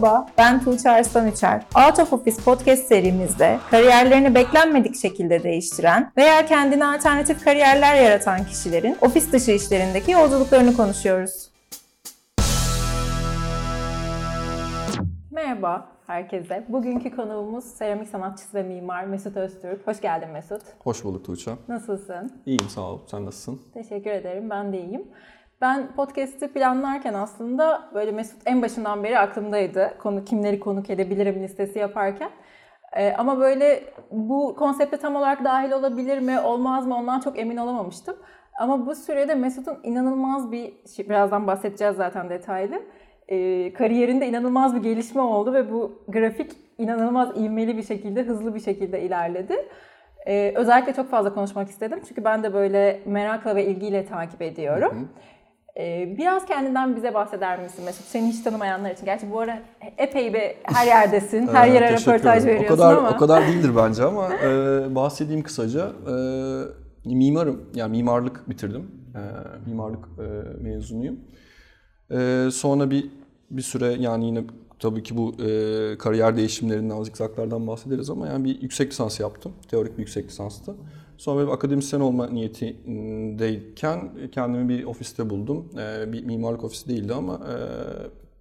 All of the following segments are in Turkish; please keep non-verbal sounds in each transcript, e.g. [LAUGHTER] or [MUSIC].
Merhaba, ben Tuğçe Arslan Üçer. Out of Office podcast serimizde kariyerlerini beklenmedik şekilde değiştiren veya kendine alternatif kariyerler yaratan kişilerin ofis dışı işlerindeki yolculuklarını konuşuyoruz. Merhaba herkese. Bugünkü konuğumuz seramik sanatçısı ve mimar Mesut Öztürk. Hoş geldin Mesut. Hoş bulduk Tuğçe. Nasılsın? İyiyim sağ ol. Sen nasılsın? Teşekkür ederim. Ben de iyiyim. Ben podcast'i planlarken aslında böyle Mesut en başından beri aklımdaydı. Konu kimleri konuk edebilirim listesi yaparken. Ee, ama böyle bu konsepte tam olarak dahil olabilir mi, olmaz mı ondan çok emin olamamıştım. Ama bu sürede Mesut'un inanılmaz bir, şey, birazdan bahsedeceğiz zaten detaylı. Ee, kariyerinde inanılmaz bir gelişme oldu ve bu grafik inanılmaz ivmeli bir şekilde, hızlı bir şekilde ilerledi. Ee, özellikle çok fazla konuşmak istedim çünkü ben de böyle merakla ve ilgiyle takip ediyorum. Hı hı. Ee, biraz kendinden bize bahseder misin Mesut? Seni hiç tanımayanlar için. Gerçi bu ara epey bir her yerdesin. Her yere evet, röportaj veriyorsun o kadar, ama. O kadar değildir bence ama e, bahsedeyim kısaca. E, mimarım. Yani mimarlık bitirdim. E, mimarlık e, mezunuyum. E, sonra bir bir süre yani yine tabii ki bu e, kariyer değişimlerinden, zikzaklardan bahsederiz ama yani bir yüksek lisans yaptım. Teorik bir yüksek lisanstı. Sonra bir akademisyen olma niyetindeyken kendimi bir ofiste buldum. Ee, bir mimarlık ofisi değildi ama e,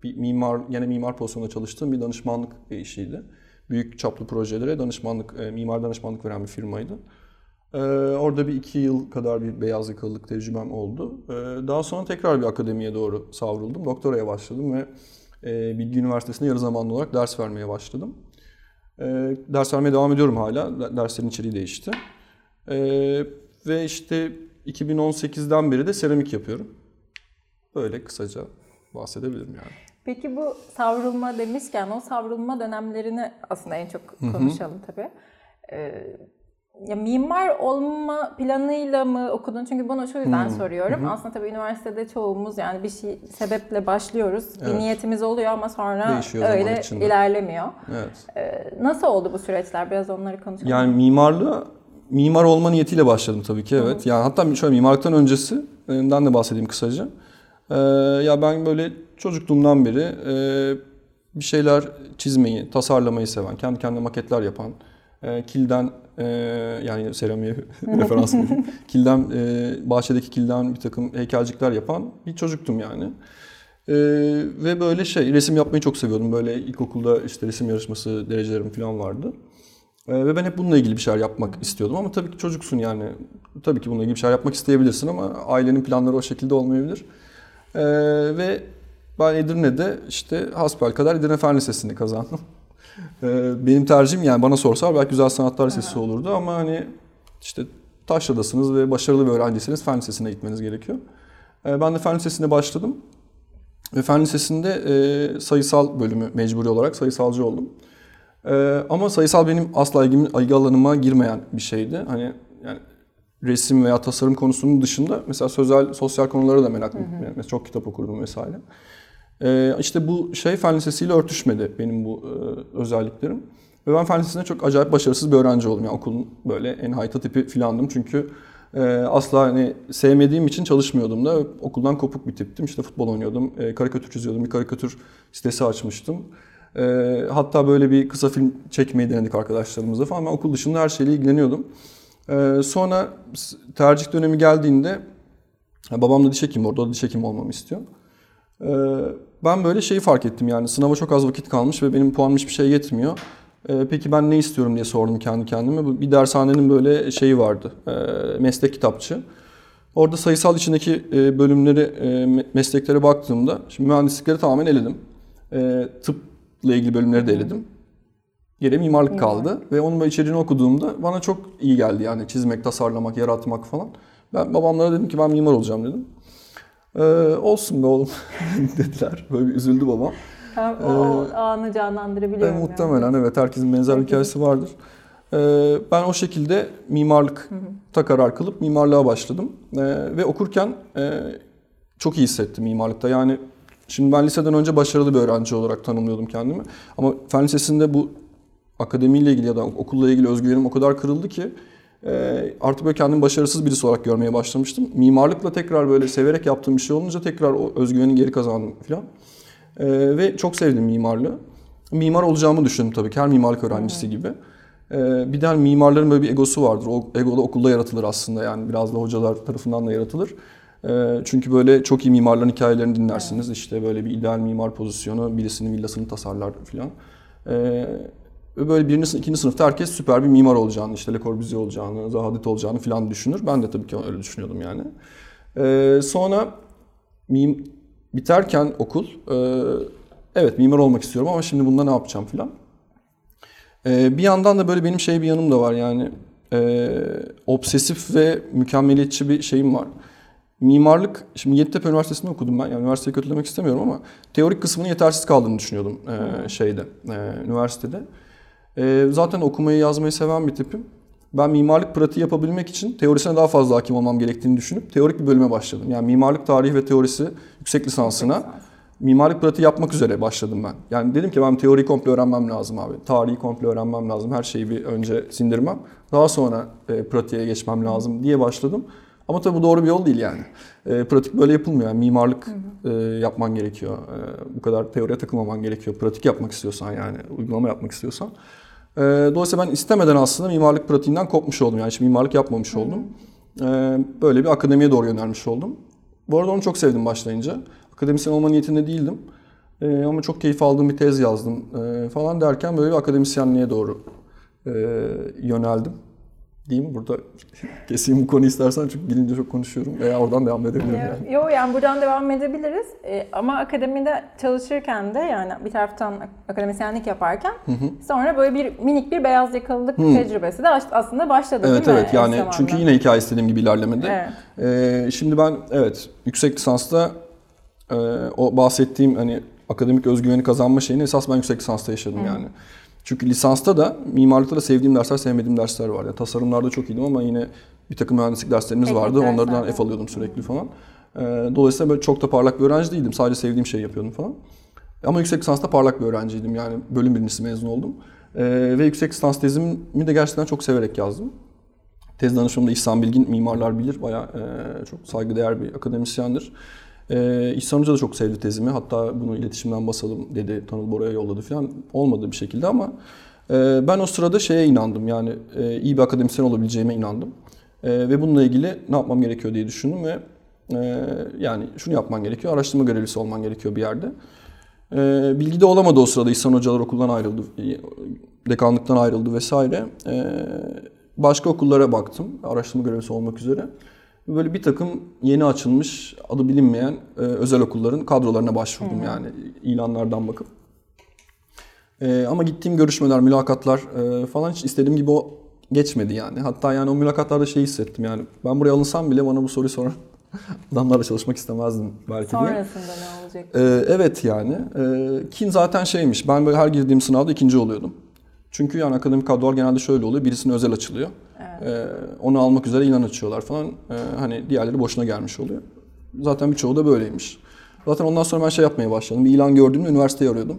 bir mimar, yine mimar pozisyonunda çalıştığım bir danışmanlık işiydi. Büyük çaplı projelere danışmanlık, e, mimar danışmanlık veren bir firmaydı. Orada bir iki yıl kadar bir beyaz yakalılık tecrübem oldu. Daha sonra tekrar bir akademiye doğru savruldum. Doktoraya başladım ve e, Bilgi Üniversitesi'nde yarı zamanlı olarak ders vermeye başladım. Ders vermeye devam ediyorum hala. Derslerin içeriği değişti. Ee, ve işte 2018'den beri de seramik yapıyorum. Böyle kısaca bahsedebilirim yani. Peki bu savrulma demişken o savrulma dönemlerini aslında en çok konuşalım Hı-hı. tabii. Ee, ya mimar olma planıyla mı okudun? Çünkü bunu şu yüzden hmm. soruyorum. Hmm. Aslında tabii üniversitede çoğumuz yani bir şey sebeple başlıyoruz. Evet. Bir niyetimiz oluyor ama sonra Değişiyor öyle ilerlemiyor. Evet. Ee, nasıl oldu bu süreçler? Biraz onları konuşalım. Yani mimarlığı mimar olma niyetiyle başladım tabii ki evet. Hı. Yani hatta şöyle mimarlıktan öncesinden de bahsedeyim kısaca. Ee, ya ben böyle çocukluğumdan beri e, bir şeyler çizmeyi, tasarlamayı seven, kendi kendine maketler yapan, e, kilden e, yani seramiğe [LAUGHS] referans vereyim. [LAUGHS] kilden, e, bahçedeki kilden bir takım heykelcikler yapan bir çocuktum yani. E, ve böyle şey resim yapmayı çok seviyordum. Böyle ilkokulda işte resim yarışması derecelerim falan vardı. Ee, ve ben hep bununla ilgili bir şeyler yapmak istiyordum ama tabii ki çocuksun yani. Tabii ki bununla ilgili bir şeyler yapmak isteyebilirsin ama ailenin planları o şekilde olmayabilir. Ee, ve ben Edirne'de işte hasbel kadar Edirne Fen Lisesi'ni kazandım. [LAUGHS] Ee, benim tercihim yani bana sorsalar belki Güzel Sanatlar Lisesi olurdu ama hani işte Taşra'dasınız ve başarılı bir öğrenciyseniz Fen Lisesi'ne gitmeniz gerekiyor. Ee, ben de Fen Lisesi'ne başladım. Ve Fen Lisesi'nde e, sayısal bölümü mecburi olarak sayısalcı oldum. Ee, ama sayısal benim asla ilgim, ilgi alanıma girmeyen bir şeydi. Hani yani resim veya tasarım konusunun dışında mesela sözel, sosyal konulara da meraklıyım. Yani çok kitap okurdum vesaire. Ee, işte bu şey fen lisesiyle örtüşmedi benim bu e, özelliklerim. Ve ben fen lisesinde çok acayip başarısız bir öğrenci oldum. Yani okulun böyle en hayta tipi filandım. Çünkü e, asla hani sevmediğim için çalışmıyordum da okuldan kopuk bir tiptim. İşte futbol oynuyordum, e, karikatür çiziyordum, bir karikatür sitesi açmıştım. E, hatta böyle bir kısa film çekmeyi denedik arkadaşlarımızla falan. Ben okul dışında her şeyle ilgileniyordum. E, sonra tercih dönemi geldiğinde babam da diş hekimi orada da diş hekimi olmamı istiyor. E, ben böyle şeyi fark ettim yani sınava çok az vakit kalmış ve benim puanım hiçbir şey yetmiyor. E, peki ben ne istiyorum diye sordum kendi kendime. Bir dershanenin böyle şeyi vardı. E, meslek kitapçı. Orada sayısal içindeki e, bölümleri, e, mesleklere baktığımda, şimdi mühendislikleri tamamen eledim. E, tıp ile ilgili bölümleri de eledim. Geriye mimarlık Mimar. kaldı ve onun içeriğini okuduğumda bana çok iyi geldi yani çizmek, tasarlamak, yaratmak falan. Ben babamlara dedim ki ben mimar olacağım dedim. Ee, olsun be oğlum [LAUGHS] dediler. Böyle bir üzüldü babam. Tam o ee, anı canlandırabiliyorum. E, muhtemelen yani. evet herkesin benzer bir hikayesi vardır. Ee, ben o şekilde mimarlık ta karar kılıp mimarlığa başladım. Ee, ve okurken e, çok iyi hissettim mimarlıkta. Yani Şimdi ben liseden önce başarılı bir öğrenci olarak tanımlıyordum kendimi. Ama fen lisesinde bu akademiyle ilgili ya da okulla ilgili özgüvenim o kadar kırıldı ki e, artık böyle kendimi başarısız birisi olarak görmeye başlamıştım. Mimarlıkla tekrar böyle severek yaptığım bir şey olunca tekrar o özgüveni geri kazandım falan. E, ve çok sevdim mimarlığı. Mimar olacağımı düşündüm tabii ki her mimarlık öğrencisi gibi. E, bir de hani mimarların böyle bir egosu vardır. O ego da okulda yaratılır aslında yani biraz da hocalar tarafından da yaratılır. E, çünkü böyle çok iyi mimarların hikayelerini dinlersiniz. İşte böyle bir ideal mimar pozisyonu, birisinin villasını tasarlar falan. E, ve böyle birinci, ikinci sınıfta herkes süper bir mimar olacağını, işte Le Corbusier olacağını, Zaha Hadid olacağını falan düşünür. Ben de tabii ki öyle düşünüyordum yani. Ee, sonra mim, biterken okul, e, evet mimar olmak istiyorum ama şimdi bunda ne yapacağım falan. Ee, bir yandan da böyle benim şey bir yanım da var yani e, obsesif ve mükemmeliyetçi bir şeyim var. Mimarlık, şimdi Yeditepe Üniversitesi'nde okudum ben. Yani üniversiteyi kötülemek istemiyorum ama teorik kısmının yetersiz kaldığını düşünüyordum e, şeyde, e, üniversitede. E, zaten okumayı yazmayı seven bir tipim. Ben mimarlık pratiği yapabilmek için teorisine daha fazla hakim olmam gerektiğini düşünüp teorik bir bölüme başladım. Yani mimarlık tarihi ve teorisi yüksek lisansına mimarlık pratiği yapmak üzere başladım ben. Yani dedim ki ben teoriyi komple öğrenmem lazım abi. Tarihi komple öğrenmem lazım. Her şeyi bir önce sindirmem. Daha sonra e, pratiğe geçmem lazım diye başladım. Ama tabii bu doğru bir yol değil yani. E, pratik böyle yapılmıyor. Yani mimarlık e, yapman gerekiyor. E, bu kadar teoriye takılmaman gerekiyor. Pratik yapmak istiyorsan yani uygulama yapmak istiyorsan. E, dolayısıyla ben istemeden aslında mimarlık pratiğinden kopmuş oldum. Yani hiç mimarlık yapmamış oldum. E, böyle bir akademiye doğru yönelmiş oldum. Bu arada onu çok sevdim başlayınca. Akademisyen olma niyetinde değildim. E, ama çok keyif aldığım bir tez yazdım e, falan derken böyle bir akademisyenliğe doğru e, yöneldim. Mi? Burada keseyim bu konuyu istersen çünkü bilince çok konuşuyorum veya oradan devam edebilirim yani. Yo yani buradan devam edebiliriz. Ee, ama akademide çalışırken de yani bir taraftan akademisyenlik yaparken sonra böyle bir minik bir beyaz yakalılık tecrübesi de aslında başladı Evet değil mi? evet yani eş zamanlı? çünkü yine hikaye istediğim gibi ilerlemedi. Evet. Ee, şimdi ben evet yüksek lisansta e, o bahsettiğim hani akademik özgüveni kazanma şeyini esas ben yüksek lisansta yaşadım yani. Çünkü lisansta da mimarlıkta da sevdiğim dersler sevmediğim dersler var. Yani tasarımlarda çok iyiydim ama yine bir takım mühendislik derslerimiz Teknik vardı. dersler, Onlardan. F alıyordum sürekli falan. Ee, dolayısıyla böyle çok da parlak bir öğrenci değildim. Sadece sevdiğim şeyi yapıyordum falan. Ama yüksek lisansta parlak bir öğrenciydim. Yani bölüm birincisi mezun oldum. Ee, ve yüksek lisans tezimi de gerçekten çok severek yazdım. Tez danışmanım da İhsan Bilgin, mimarlar bilir. Bayağı e, çok saygıdeğer bir akademisyendir. E, İhsan Hoca da çok sevdi tezimi. Hatta bunu iletişimden basalım dedi. Tanıl Bora'ya yolladı falan. Olmadı bir şekilde ama e, ben o sırada şeye inandım. Yani e, iyi bir akademisyen olabileceğime inandım. E, ve bununla ilgili ne yapmam gerekiyor diye düşündüm ve e, yani şunu yapman gerekiyor. Araştırma görevlisi olman gerekiyor bir yerde. E, bilgi de olamadı o sırada. İhsan Hocalar okuldan ayrıldı. e, Dekanlıktan ayrıldı vesaire. E, başka okullara baktım. Araştırma görevlisi olmak üzere. Böyle bir takım yeni açılmış, adı bilinmeyen e, özel okulların kadrolarına başvurdum yani ilanlardan bakıp. E, ama gittiğim görüşmeler, mülakatlar e, falan hiç istediğim gibi o geçmedi yani. Hatta yani o mülakatlarda şey hissettim yani ben buraya alınsam bile bana bu soruyu soran [LAUGHS] adamlarla çalışmak istemezdim belki diye. Sonrasında ne olacak? Ee, evet yani. Ee, ki zaten şeymiş. Ben böyle her girdiğim sınavda ikinci oluyordum. Çünkü yani akademik kadrolar genelde şöyle oluyor. Birisine özel açılıyor. Ee, onu almak üzere ilan açıyorlar falan. Ee, hani diğerleri boşuna gelmiş oluyor. Zaten birçoğu da böyleymiş. Zaten ondan sonra ben şey yapmaya başladım. Bir ilan gördüğümde üniversiteyi arıyordum.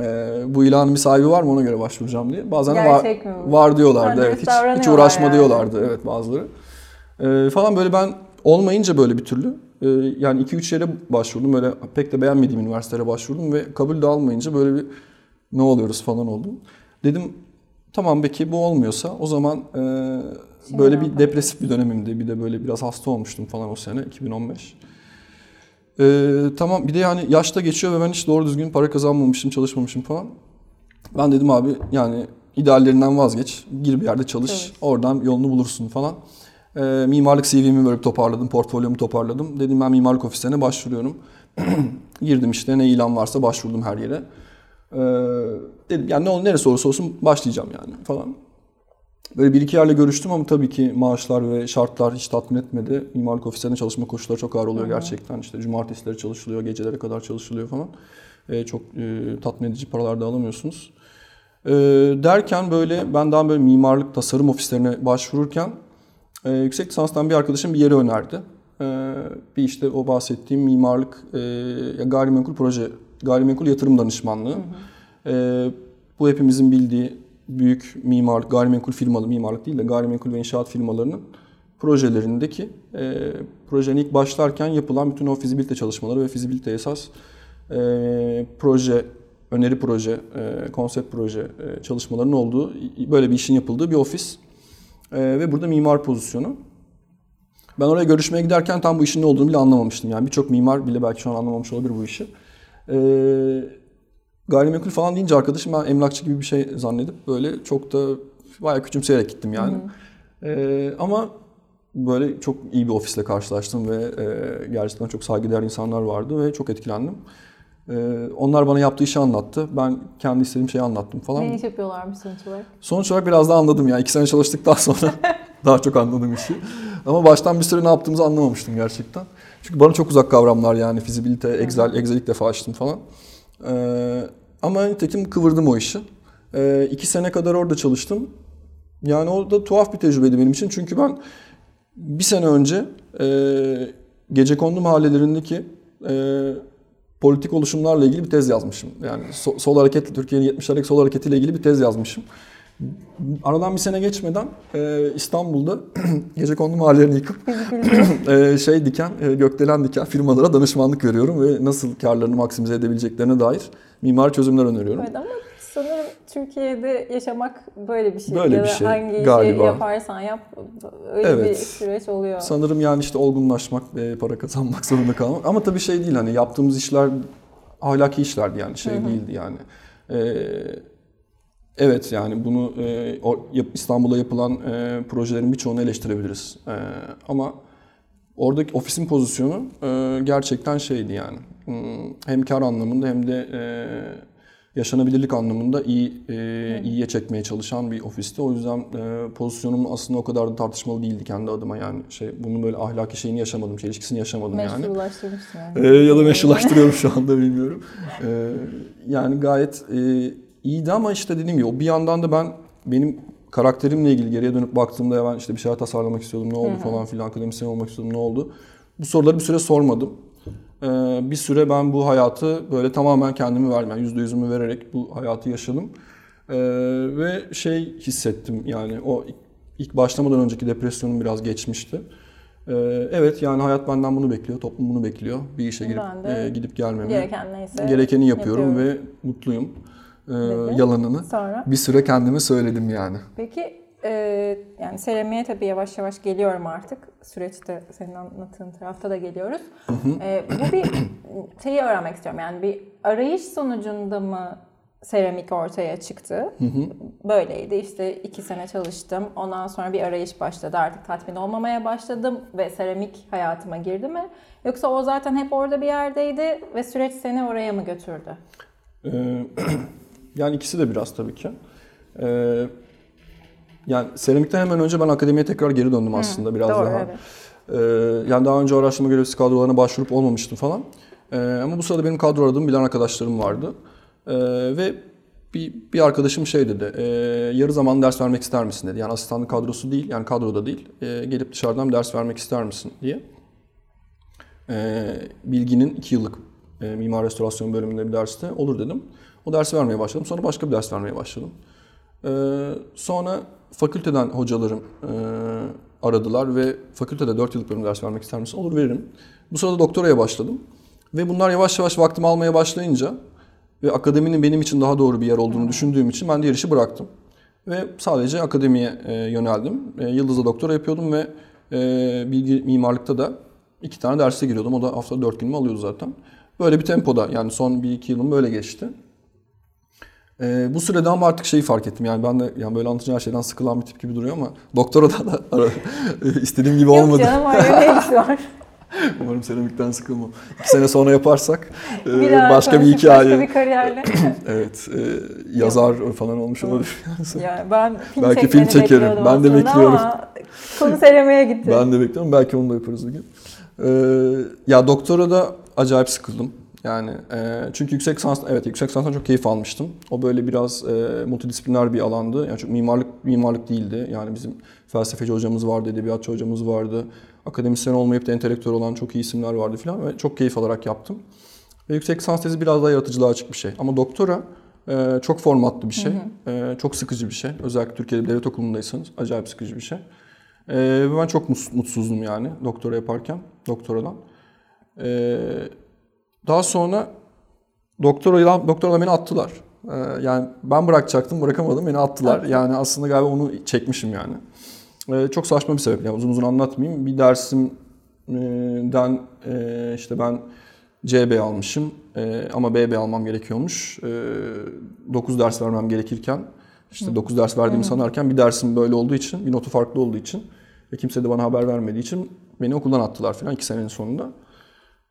Ee, bu ilanın bir sahibi var mı ona göre başvuracağım diye. Bazen var, mi var diyorlardı. Evet, hiç, hiç uğraşma yani. diyorlardı. Evet bazıları. Ee, falan böyle ben olmayınca böyle bir türlü e, yani 2-3 yere başvurdum. Böyle pek de beğenmediğim üniversitelere başvurdum ve kabul de almayınca böyle bir ne oluyoruz falan oldum. Dedim tamam peki bu olmuyorsa o zaman e, böyle bir depresif bir dönemimdi. Bir de böyle biraz hasta olmuştum falan o sene 2015. Ee, tamam bir de yani yaşta geçiyor ve ben hiç doğru düzgün para kazanmamışım, çalışmamışım falan. Ben dedim abi yani ideallerinden vazgeç, gir bir yerde çalış, Evet. oradan yolunu bulursun falan. Ee, mimarlık CV'mi böyle toparladım, portfolyomu toparladım. Dedim ben mimarlık ofislerine başvuruyorum. [CLEARS THROAT] Girdim işte ne ilan varsa başvurdum her yere. Ee, dedim yani ne olur neresi olursa olsun başlayacağım yani falan. Böyle bir iki yerle görüştüm ama tabii ki maaşlar ve şartlar hiç tatmin etmedi. Mimarlık ofislerinde çalışma koşulları çok ağır oluyor gerçekten. İşte cumartesileri çalışılıyor, gecelere kadar çalışılıyor falan. Ee, çok e, tatmin edici paralar da alamıyorsunuz. Ee, derken böyle ben daha böyle mimarlık tasarım ofislerine başvururken e, yüksek lisanstan bir arkadaşım bir yere önerdi. Ee, bir işte o bahsettiğim mimarlık e, gayrimenkul proje, gayrimenkul yatırım danışmanlığı. Ee, bu hepimizin bildiği büyük mimarlık, gayrimenkul firmalı, mimarlık değil de gayrimenkul ve inşaat firmalarının projelerindeki e, projenin ilk başlarken yapılan bütün o fizibilite çalışmaları ve fizibilite esas e, proje, öneri proje, e, konsept proje e, çalışmalarının olduğu, böyle bir işin yapıldığı bir ofis. E, ve burada mimar pozisyonu. Ben oraya görüşmeye giderken tam bu işin ne olduğunu bile anlamamıştım. Yani birçok mimar bile belki şu an anlamamış olabilir bu işi. E, gayrimenkul falan deyince arkadaşım ben emlakçı gibi bir şey zannedip böyle çok da bayağı küçümseyerek gittim yani. Hı hı. E, ama böyle çok iyi bir ofisle karşılaştım ve e, gerçekten çok saygıdeğer insanlar vardı ve çok etkilendim. E, onlar bana yaptığı işi anlattı. Ben kendi istediğim şeyi anlattım falan. Ne iş yapıyorlarmış sonuç olarak? Sonuç olarak biraz daha anladım ya. İki sene çalıştıktan sonra [LAUGHS] daha çok anladım işi. Ama baştan bir süre ne yaptığımızı anlamamıştım gerçekten. Çünkü bana çok uzak kavramlar yani fizibilite, Excel, Excel ilk defa açtım falan. Ee, ama nitekim kıvırdım o işi. Ee, iki sene kadar orada çalıştım. Yani o da tuhaf bir tecrübeydi benim için. Çünkü ben bir sene önce e, Gecekondu mahallelerindeki e, politik oluşumlarla ilgili bir tez yazmışım. Yani so, sol hareket, Türkiye'nin 70'lerdeki sol hareketiyle ilgili bir tez yazmışım. Aradan bir sene geçmeden e, İstanbul'da [CLEARS THROAT] gece kondu mahallelerini yıkıp [CLEARS THROAT] e, şey diken, e, gökdelen diken firmalara danışmanlık veriyorum ve nasıl karlarını maksimize edebileceklerine dair mimar çözümler öneriyorum. Evet ama sanırım Türkiye'de yaşamak böyle bir şey. Böyle ya bir şey hangi galiba. işi yaparsan yap öyle Evet. bir süreç oluyor. Sanırım yani işte olgunlaşmak ve para kazanmak [LAUGHS] zorunda kalmak. Ama tabii şey değil hani yaptığımız işler ahlaki işlerdi yani şey değildi yani. Ee, evet yani bunu e, İstanbul'da yapılan e, projelerin birçoğunu eleştirebiliriz. E, ama oradaki ofisin pozisyonu e, gerçekten şeydi yani. Hmm, Hem kar anlamında hem de e, yaşanabilirlik anlamında iyi e, iyiye çekmeye çalışan bir ofisti. O yüzden e, pozisyonum aslında o kadar da tartışmalı değildi kendi adıma yani şey bunun böyle ahlaki şeyini yaşamadım, çelişkisini yaşamadım yani. Meşrulaştırmışsın yani. Ee, ya da meşrulaştırıyorum şu anda bilmiyorum. Ee, yani gayet e, iyiydi ama işte dediğim gibi o bir yandan da ben benim karakterimle ilgili geriye dönüp baktığımda ben işte bir şeyler tasarlamak istiyordum ne oldu falan filan akademisyen olmak istiyordum ne oldu. Bu soruları bir süre sormadım. Ee, bir süre ben bu hayatı böyle tamamen kendimi verdim. Yani yüzde yüzümü vererek bu hayatı yaşadım. Ee, ve şey hissettim yani o ilk- başlamadan önceki depresyonum biraz geçmişti. Ee, evet yani hayat benden bunu bekliyor, toplum bunu bekliyor. Bir işe girip e, gidip gelmemi. Gereken neyse. Gerekeni yapıyorum, yapıyorum. ve mutluyum. Dedi. yalanını Sonra bir süre kendime söyledim yani. peki e, yani seramiğe tabii yavaş yavaş geliyorum artık. Süreçte senin anlattığın tarafta da geliyoruz. E, bu bir [CLEARS THROAT] şeyi öğrenmek istiyorum. Yani bir arayış sonucunda mı seramik ortaya çıktı? Böyleydi. İşte iki sene çalıştım. Ondan sonra bir arayış başladı. Artık tatmin olmamaya başladım ve seramik hayatıma girdi mi? Yoksa o zaten hep orada bir yerdeydi ve süreç seni oraya mı götürdü? [CLEARS THROAT] Yani ikisi de biraz tabii ki. Ee, yani seramikten hemen önce ben akademiye tekrar geri döndüm aslında biraz Doğru, daha. evet. Ee, yani daha önce araştırma görevlisi kadrolarına başvurup olmamıştım falan. Ee, ama bu sırada benim kadro aradığım bilen arkadaşlarım vardı. Ee, ve bir, bir arkadaşım şey dedi, e, yarı zaman ders vermek ister misin dedi. Yani asistanlık kadrosu değil, yani kadroda değil. E, gelip dışarıdan ders vermek ister misin diye. E, Bilgi'nin iki yıllık e, mimar restorasyon bölümünde bir derste olur dedim. O dersi vermeye başladım. Sonra başka bir ders vermeye başladım. E, sonra fakülteden hocalarım e, aradılar ve fakültede 4 yıllık bölüm ders vermek ister misin? Olur veririm. Bu sırada doktoraya başladım. Ve bunlar yavaş yavaş vaktimi almaya başlayınca ve akademinin benim için daha doğru bir yer olduğunu düşündüğüm için ben diğer işi bıraktım. Ve sadece akademiye e, yöneldim. E, Yıldız'da doktora yapıyordum ve e, bilgi mimarlıkta da iki tane derse giriyordum. O da hafta dört günümü alıyordu zaten. Böyle bir tempoda yani son bir iki yılım böyle geçti. E, bu sürede ama artık şeyi fark ettim yani ben de yani böyle anlatınca her şeyden sıkılan bir tip gibi duruyor ama doktora da, da [LAUGHS] istediğim gibi Yok olmadı. canım öyle ne işi var? [LAUGHS] Umarım seramikten sıkılmam. İki sene sonra yaparsak [LAUGHS] e, Bir daha başka bir hikaye. Başka bir kariyerle. Evet, e, yazar falan olmuş olabilir. yani ben film Belki film çekerim. Ben de bekliyorum. Ama konu serameye gitti. ben de bekliyorum. Belki onu da yaparız bir gün. E, ya doktora da acayip sıkıldım. Yani e, çünkü yüksek lisans evet yüksek lisanstan çok keyif almıştım. O böyle biraz e, multidisipliner bir alandı. Yani çok mimarlık mimarlık değildi. Yani bizim felsefeci hocamız vardı, edebiyatçı hocamız vardı. Akademisyen olmayıp da entelektüel olan çok iyi isimler vardı falan ve çok keyif alarak yaptım. Ve yüksek lisans tezi biraz daha yaratıcılığa açık bir şey. Ama doktora e, çok formatlı bir şey. E, çok sıkıcı bir şey. Özellikle Türkiye'de devlet okulundaysanız acayip sıkıcı bir şey. E, ve ben çok mutsuzdum yani doktora yaparken, doktoradan. E, daha sonra doktora doktora beni attılar. Ee, yani ben bırakacaktım, bırakamadım, beni attılar. Attı. Yani aslında galiba onu çekmişim yani. Ee, çok saçma bir sebep. Yani uzun uzun anlatmayayım. Bir dersimden e, işte ben CB almışım e, ama BB almam gerekiyormuş. E, 9 ders vermem gerekirken işte 9 ders verdiğimi sanarken bir dersim böyle olduğu için, bir notu farklı olduğu için ve kimse de bana haber vermediği için beni okuldan attılar falan iki senenin sonunda.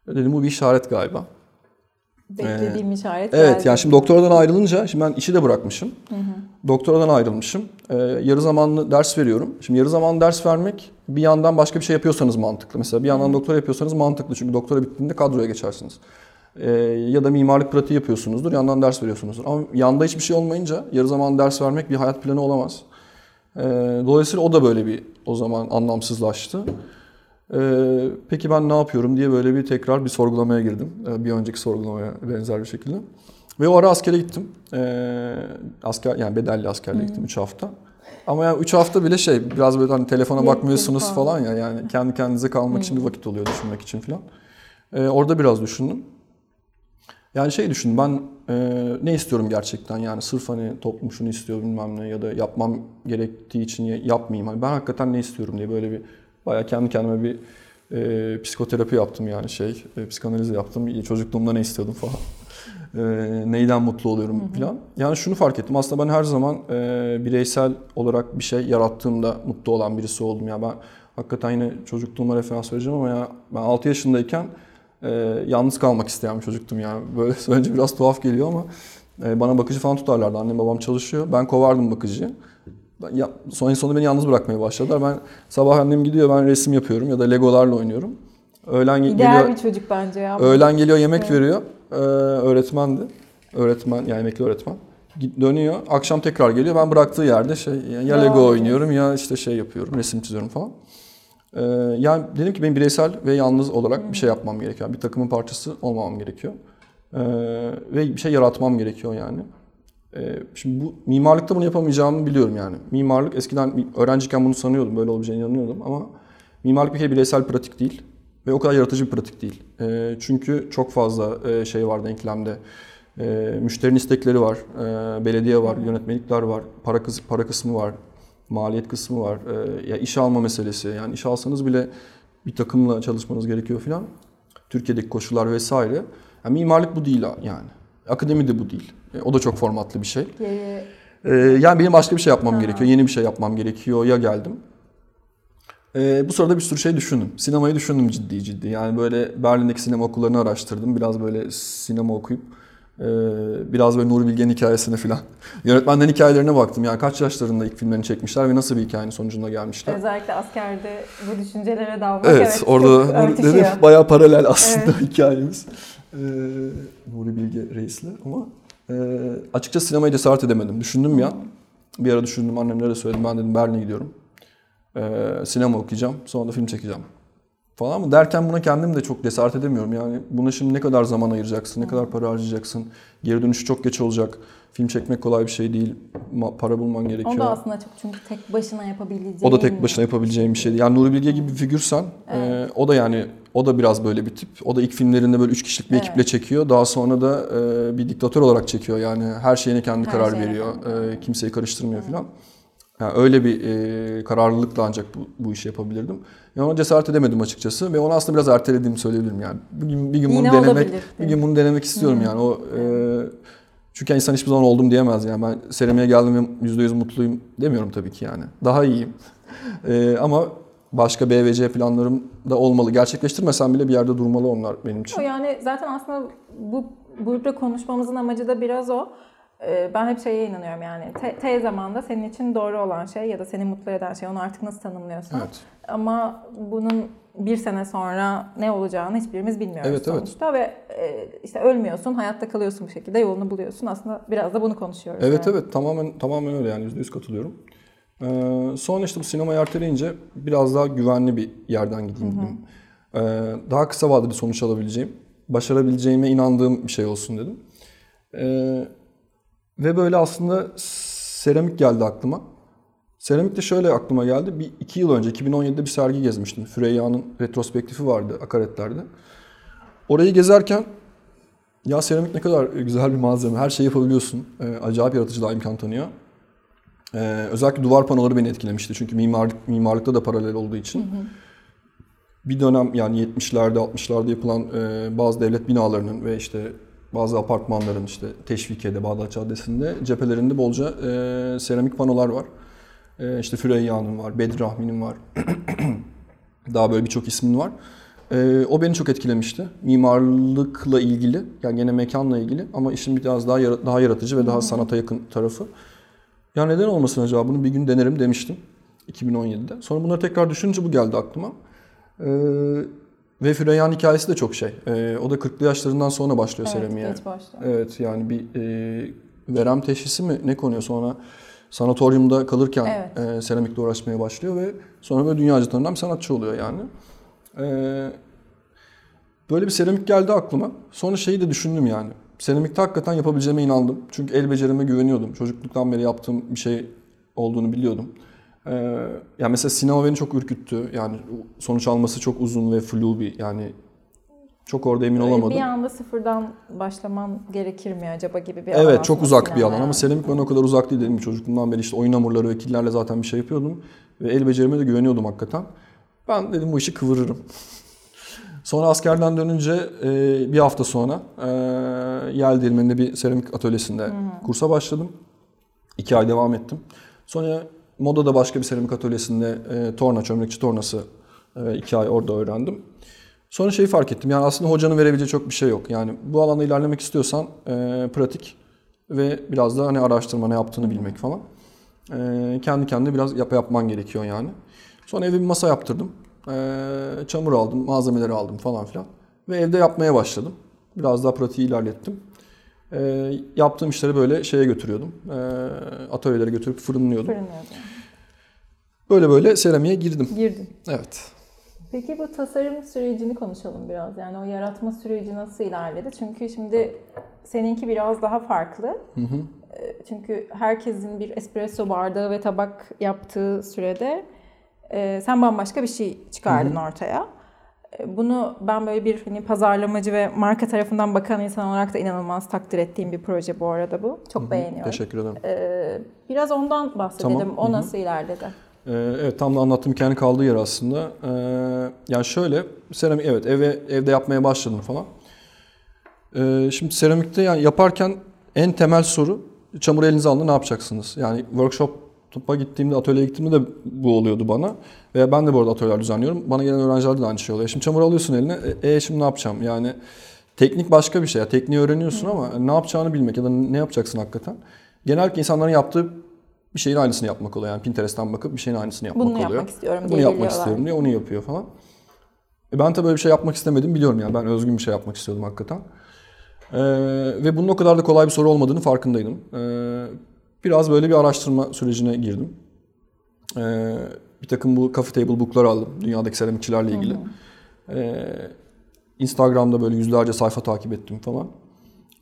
Dedim bu bir işaret galiba. Beklediğim işaret Evet geldi. yani şimdi doktoradan ayrılınca şimdi ben işi de bırakmışım. Doktoradan ayrılmışım. Ee, yarı zamanlı ders veriyorum. Şimdi yarı zamanlı ders vermek bir yandan başka bir şey yapıyorsanız mantıklı. Mesela bir yandan doktora yapıyorsanız mantıklı çünkü doktora bittiğinde kadroya geçersiniz. Ee, ya da mimarlık pratiği yapıyorsunuzdur, yandan ders veriyorsunuzdur. Ama yanda hiçbir şey olmayınca yarı zamanlı ders vermek bir hayat planı olamaz. Ee, dolayısıyla o da böyle bir o zaman anlamsızlaştı. Ee, peki ben ne yapıyorum diye böyle bir tekrar bir sorgulamaya girdim. Ee, bir önceki sorgulamaya benzer bir şekilde. Ve o ara askere gittim. Ee, asker yani bedelli askerliğe gittim 3 hafta. Ama yani 3 hafta bile şey biraz böyle hani telefona bakmıyorsunuz falan. ya yani kendi kendinize kalmak için bir vakit oluyor düşünmek için falan. Ee, orada biraz düşündüm. Yani şey düşün ben e, ne istiyorum gerçekten yani sırf hani toplum şunu istiyor bilmem ne ya da yapmam gerektiği için ya- yapmayayım. Hani ben hakikaten ne istiyorum diye böyle bir bayağı kendi kendime bir e, psikoterapi yaptım yani şey e, psikanaliz yaptım. Çocukluğumda ne istiyordum falan. E, neyden mutlu oluyorum falan. Yani şunu fark ettim aslında ben her zaman e, bireysel olarak bir şey yarattığımda mutlu olan birisi oldum. Ya ben hakikaten yine çocukluğuma referans vereceğim ama ya ben 6 yaşındayken e, yalnız kalmak isteyen bir çocuktum yani. [LAUGHS] Böyle söyleyince biraz tuhaf geliyor ama e, bana bakıcı falan tutarlardı. Annem babam çalışıyor. Ben kovardım bakıcıyı. Ya, son en sonunda beni yalnız bırakmaya başladılar. Ben sabah annem gidiyor ben resim yapıyorum ya da legolarla oynuyorum. Öğlen İdeal geliyor bir çocuk bence ya. öğlen geliyor yemek Evet. veriyor. Ee, öğretmendi. Öğretmen yani emekli öğretmen. Dönüyor. Akşam tekrar geliyor. Ben bıraktığı yerde şey ya Devam Lego oynuyorum ya işte şey yapıyorum, resim çiziyorum falan. Ee, yani dedim ki benim bireysel ve yalnız olarak bir şey yapmam gerekiyor. Bir takımın parçası olmamam gerekiyor. Ee, ve bir şey yaratmam gerekiyor yani. Ee, şimdi bu mimarlıkta bunu yapamayacağımı biliyorum yani. Mimarlık eskiden öğrenciyken bunu sanıyordum, böyle olabileceğine inanıyordum ama mimarlık bir kere bireysel pratik değil ve o kadar yaratıcı bir pratik değil. Ee, çünkü çok fazla e, şey var denklemde. Ee, müşterinin istekleri var, e, belediye var, yönetmelikler var, para para kısmı var, maliyet kısmı var. Ee, ya iş alma meselesi. Yani iş alsanız bile bir takımla çalışmanız gerekiyor filan. Türkiye'deki koşullar vesaire. Yani mimarlık bu değil yani. Akademi de bu değil. E, o da çok formatlı bir şey. Ee, yani benim başka bir şey yapmam Ha. gerekiyor. Yeni bir şey yapmam gerekiyor. Ya geldim. Ee, bu sırada bir sürü şey düşündüm. Sinemayı düşündüm ciddi ciddi. Yani böyle Berlin'deki sinema okullarını araştırdım. Biraz böyle sinema okuyup e, biraz böyle Nuri Bilge'nin hikayesine falan. [LAUGHS] Yönetmenden hikayelerine baktım. Yani kaç yaşlarında ilk filmlerini çekmişler ve nasıl bir hikayenin sonucunda gelmişler. Özellikle askerde bu düşüncelere dalmak Evet, evet, orada Nuri, bayağı paralel aslında [LAUGHS] hikayemiz. Ee, Nuri Bilge Reis'le ama e, açıkçası sinemaya cesaret edemedim. Düşündüm ya. Bir ara düşündüm annemlere söyledim. Ben dedim Berlin'e gidiyorum. Ee, sinema okuyacağım. Sonra da film çekeceğim. Falan mı derken buna kendim de çok cesaret edemiyorum. Yani buna şimdi ne kadar zaman ayıracaksın, ne kadar para harcayacaksın. Geri dönüşü çok geç olacak. Film çekmek kolay bir şey değil. Ma- Para bulman gerekiyor. O da aslında çok çünkü tek başına yapabileceğin. O da tek başına yapabileceğim bir şey değil. Yani Nuri Bilge gibi bir figürsen e, o da yani o da biraz böyle bir tip. O da ilk filmlerinde böyle üç kişilik bir Evet. ekiple çekiyor. Daha sonra da e, bir diktatör olarak çekiyor. Yani her şeyine kendi Her karar şeyine veriyor. E, kimseyi karıştırmıyor falan. Yani öyle bir e, kararlılıkla ancak bu, bu işi yapabilirdim. Yani ona cesaret edemedim açıkçası ve onu aslında biraz ertelediğimi söyleyebilirim yani. Bir gün, bir gün bunu denemek, olabilir. bir gün bunu denemek istiyorum yani. O e, çünkü insan hiçbir zaman oldum diyemez yani. Ben seramiğe geldim ve %100 mutluyum demiyorum tabii ki yani. Daha iyiyim. Ee, [LAUGHS] ama başka B ve C planlarım da olmalı. Gerçekleştirmesem bile bir yerde durmalı onlar benim O için. yani zaten aslında bu burada konuşmamızın amacı da biraz o. Ee, Ben hep şeye inanıyorum yani T, T zamanda senin için doğru olan şey ya da seni mutlu eden şey onu artık nasıl tanımlıyorsan. Evet. Ama bunun bir sene sonra ne olacağını hiçbirimiz bilmiyoruz Evet, evet. sonuçta ve e, işte ölmüyorsun, hayatta kalıyorsun bir şekilde yolunu buluyorsun. Aslında biraz da bunu konuşuyoruz. Evet yani. evet tamamen tamamen öyle yani %100 katılıyorum. Ee, sonra işte bu sinemayı erteleyince biraz daha güvenli bir yerden gideyim dedim. Ee, daha kısa vadede sonuç alabileceğim, başarabileceğime inandığım bir şey olsun dedim. Ee, ve böyle aslında seramik geldi aklıma. Seramik de şöyle aklıma geldi. Bir iki yıl önce 2017'de bir sergi gezmiştim. Süreyya'nın retrospektifi vardı akaretlerde. Orayı gezerken Ya seramik ne kadar güzel bir malzeme. Her şeyi yapabiliyorsun. Ee, acayip yaratıcılığa imkan tanıyor. Ee, özellikle duvar panoları beni etkilemişti. Çünkü mimarlık, mimarlıkta da paralel olduğu için. Bir dönem yani 70'lerde 60'larda yapılan e, bazı devlet binalarının ve işte bazı apartmanların işte Teşvikiye'de, Bağdat Caddesi'nde cephelerinde bolca e, seramik panolar var. E, işte Füreyya'nın var, Bedri Rahmi'nin var. [CLEARS THROAT] Daha böyle birçok ismin var. E, o beni çok etkilemişti. Mimarlıkla ilgili, yani gene mekanla ilgili ama işin biraz daha daha yaratıcı ve daha sanata yakın tarafı. Ya neden olmasın acaba bunu bir gün denerim demiştim 2017'de. Sonra bunları tekrar düşününce bu geldi aklıma. Ee, ve Füreyya'nın hikayesi de çok şey. Ee, o da 40'lı yaşlarından sonra başlıyor Evet, seramiğe. geç başlıyor. Evet yani bir e, verem teşhisi mi ne konuyor sonra sanatoryumda kalırken Evet. e, seramikle uğraşmaya başlıyor ve sonra böyle dünyaca tanınan bir sanatçı oluyor yani. Ee, böyle bir seramik geldi aklıma. Sonra şeyi de düşündüm yani. Seramikte hakikaten yapabileceğime inandım. Çünkü el becerime güveniyordum. Çocukluktan beri yaptığım bir şey olduğunu biliyordum. Ee, yani mesela sinema beni çok ürküttü. Yani sonuç alması çok uzun ve flu bir yani çok orada emin Böyle olamadım. Bir anda sıfırdan başlaman gerekir mi acaba gibi bir alan Evet çok uzak bir alan ama yani. seramik bana o kadar uzak değil dedim. Çocukluğumdan beri işte oyun hamurları ve killerle zaten bir şey yapıyordum. Ve el becerime de güveniyordum hakikaten. Ben dedim bu işi kıvırırım. Sonra askerden dönünce e, bir hafta sonra e, Yel Değirmeni'nde bir seramik atölyesinde kursa başladım. İki ay devam ettim. Sonra Moda'da başka bir seramik atölyesinde e, torna, çömlekçi tornası e, iki ay orada öğrendim. Sonra şeyi fark ettim. Yani aslında hocanın verebileceği çok bir şey yok. Yani bu alanda ilerlemek istiyorsan e, pratik ve biraz da hani araştırma ne yaptığını bilmek falan. E, kendi kendine biraz yap yapman gerekiyor yani. Sonra eve bir masa yaptırdım. E, çamur aldım, malzemeleri aldım falan filan. Ve evde yapmaya başladım. Biraz daha pratiği ilerlettim. E, yaptığım işleri böyle şeye götürüyordum. E, atölyelere götürüp fırınlıyordum. Fırınlıyordun. Böyle böyle seramiğe girdim. Girdin. Evet. Peki bu tasarım sürecini konuşalım biraz. Yani o yaratma süreci nasıl ilerledi? Çünkü şimdi seninki biraz daha farklı. Ee, Çünkü herkesin bir espresso bardağı ve tabak yaptığı sürede e, sen bambaşka bir şey çıkardın ortaya. E, Bunu ben böyle bir hani pazarlamacı ve marka tarafından bakan insan olarak da inanılmaz takdir ettiğim bir proje bu arada bu. Çok beğeniyorum. Teşekkür ederim. Ee, Biraz ondan bahsedelim. Tamam. O Hı hı. nasıl ilerledi? Ee, evet tam da anlattığım hikayenin kaldığı yer aslında. Ee, yani şöyle seramik evet eve evde yapmaya başladım falan. Ee, şimdi seramikte yani yaparken en temel soru çamur elinize alın ne yapacaksınız? Yani workshop'a gittiğimde atölyeye gittiğimde de bu oluyordu bana. Veya ben de bu arada atölyeler düzenliyorum. Bana gelen öğrencilerde de aynı şey oluyor. Şimdi çamur alıyorsun eline. E, e, şimdi ne yapacağım? Yani teknik başka bir şey. Ya, tekniği öğreniyorsun ama ne yapacağını bilmek ya da ne yapacaksın hakikaten. Genellikle insanların yaptığı bir şeyin aynısını yapmak oluyor. Yani Pinterest'ten bakıp bir şeyin aynısını yapmak Bunu oluyor. yapmak istiyorum Bunu diye yapmak geliyorlar. istiyorum diye onu yapıyor falan. E ben tabii böyle bir şey yapmak istemedim biliyorum yani. Ben özgün bir şey yapmak istiyordum hakikaten. Ee, ve bunun o kadar da kolay bir soru olmadığını farkındaydım. Ee, biraz böyle bir araştırma sürecine girdim. Ee, bir takım bu coffee table book'lar aldım. Dünyadaki seramikçilerle ilgili. Ee, Instagram'da böyle yüzlerce sayfa takip ettim falan.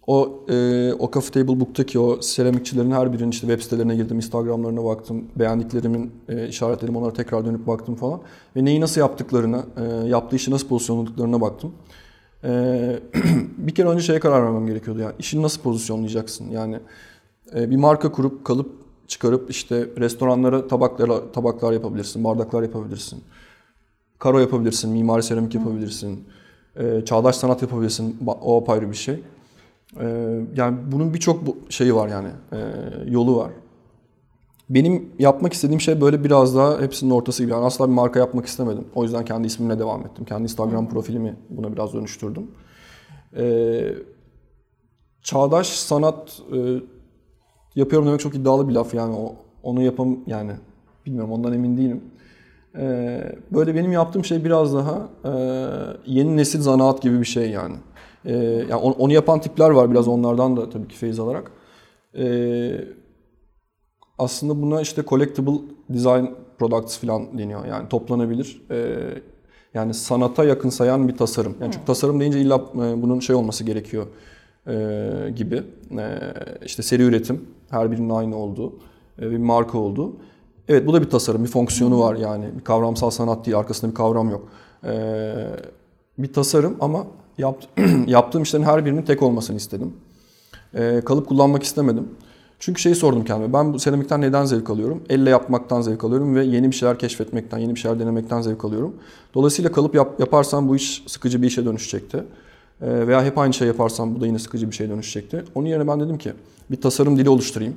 O e, o Coffee Table Book'taki o seramikçilerin her birinin işte web sitelerine girdim, Instagram'larına baktım, beğendiklerimin e, işaretledim, onlara tekrar dönüp baktım falan. Ve neyi nasıl yaptıklarına, e, yaptığı işi nasıl pozisyonladıklarına baktım. E, [CLEARS THROAT] bir kere önce şeye karar vermem gerekiyordu yani işini nasıl pozisyonlayacaksın? Yani bir marka kurup kalıp çıkarıp işte restoranlara tabaklar tabaklar yapabilirsin, bardaklar yapabilirsin. Karo yapabilirsin, mimari seramik yapabilirsin. e, çağdaş sanat yapabilirsin. O apayrı bir şey. Ee, yani bunun birçok şeyi var yani e, yolu var. Benim yapmak istediğim şey böyle biraz daha hepsinin ortası gibi. Yani asla bir marka yapmak istemedim. O yüzden kendi ismimle devam ettim. Kendi Instagram profilimi buna biraz dönüştürdüm. Ee, çağdaş sanat e, yapıyorum demek çok iddialı bir laf yani. O, onu yapam yani bilmiyorum ondan emin değilim. Ee, böyle benim yaptığım şey biraz daha e, yeni nesil zanaat gibi bir şey yani. Ee, yani onu, onu yapan tipler var biraz onlardan da tabii ki feyiz alarak. Ee, aslında buna işte collectible design products falan deniyor. Yani toplanabilir. Ee, yani sanata yakınsayan bir tasarım. Yani çünkü tasarım deyince illa e, bunun şey olması gerekiyor e, gibi. E, işte seri üretim, her birinin aynı olduğu, e, bir marka olduğu. Evet bu da bir tasarım, bir fonksiyonu var yani. Bir kavramsal sanat değil, arkasında bir kavram yok. E, bir tasarım ama Yapt, [CLEARS THROAT] yaptığım işlerin her birinin tek olmasını istedim. Ee, kalıp kullanmak istemedim. Çünkü şeyi sordum kendime. Ben bu seramikten neden zevk alıyorum? Elle yapmaktan zevk alıyorum ve yeni bir şeyler keşfetmekten, yeni bir şeyler denemekten zevk alıyorum. Dolayısıyla kalıp yap, yaparsam bu iş sıkıcı bir işe dönüşecekti. Ee, veya hep aynı şey yaparsam bu da yine sıkıcı bir şeye dönüşecekti. Onun yerine ben dedim ki bir tasarım dili oluşturayım.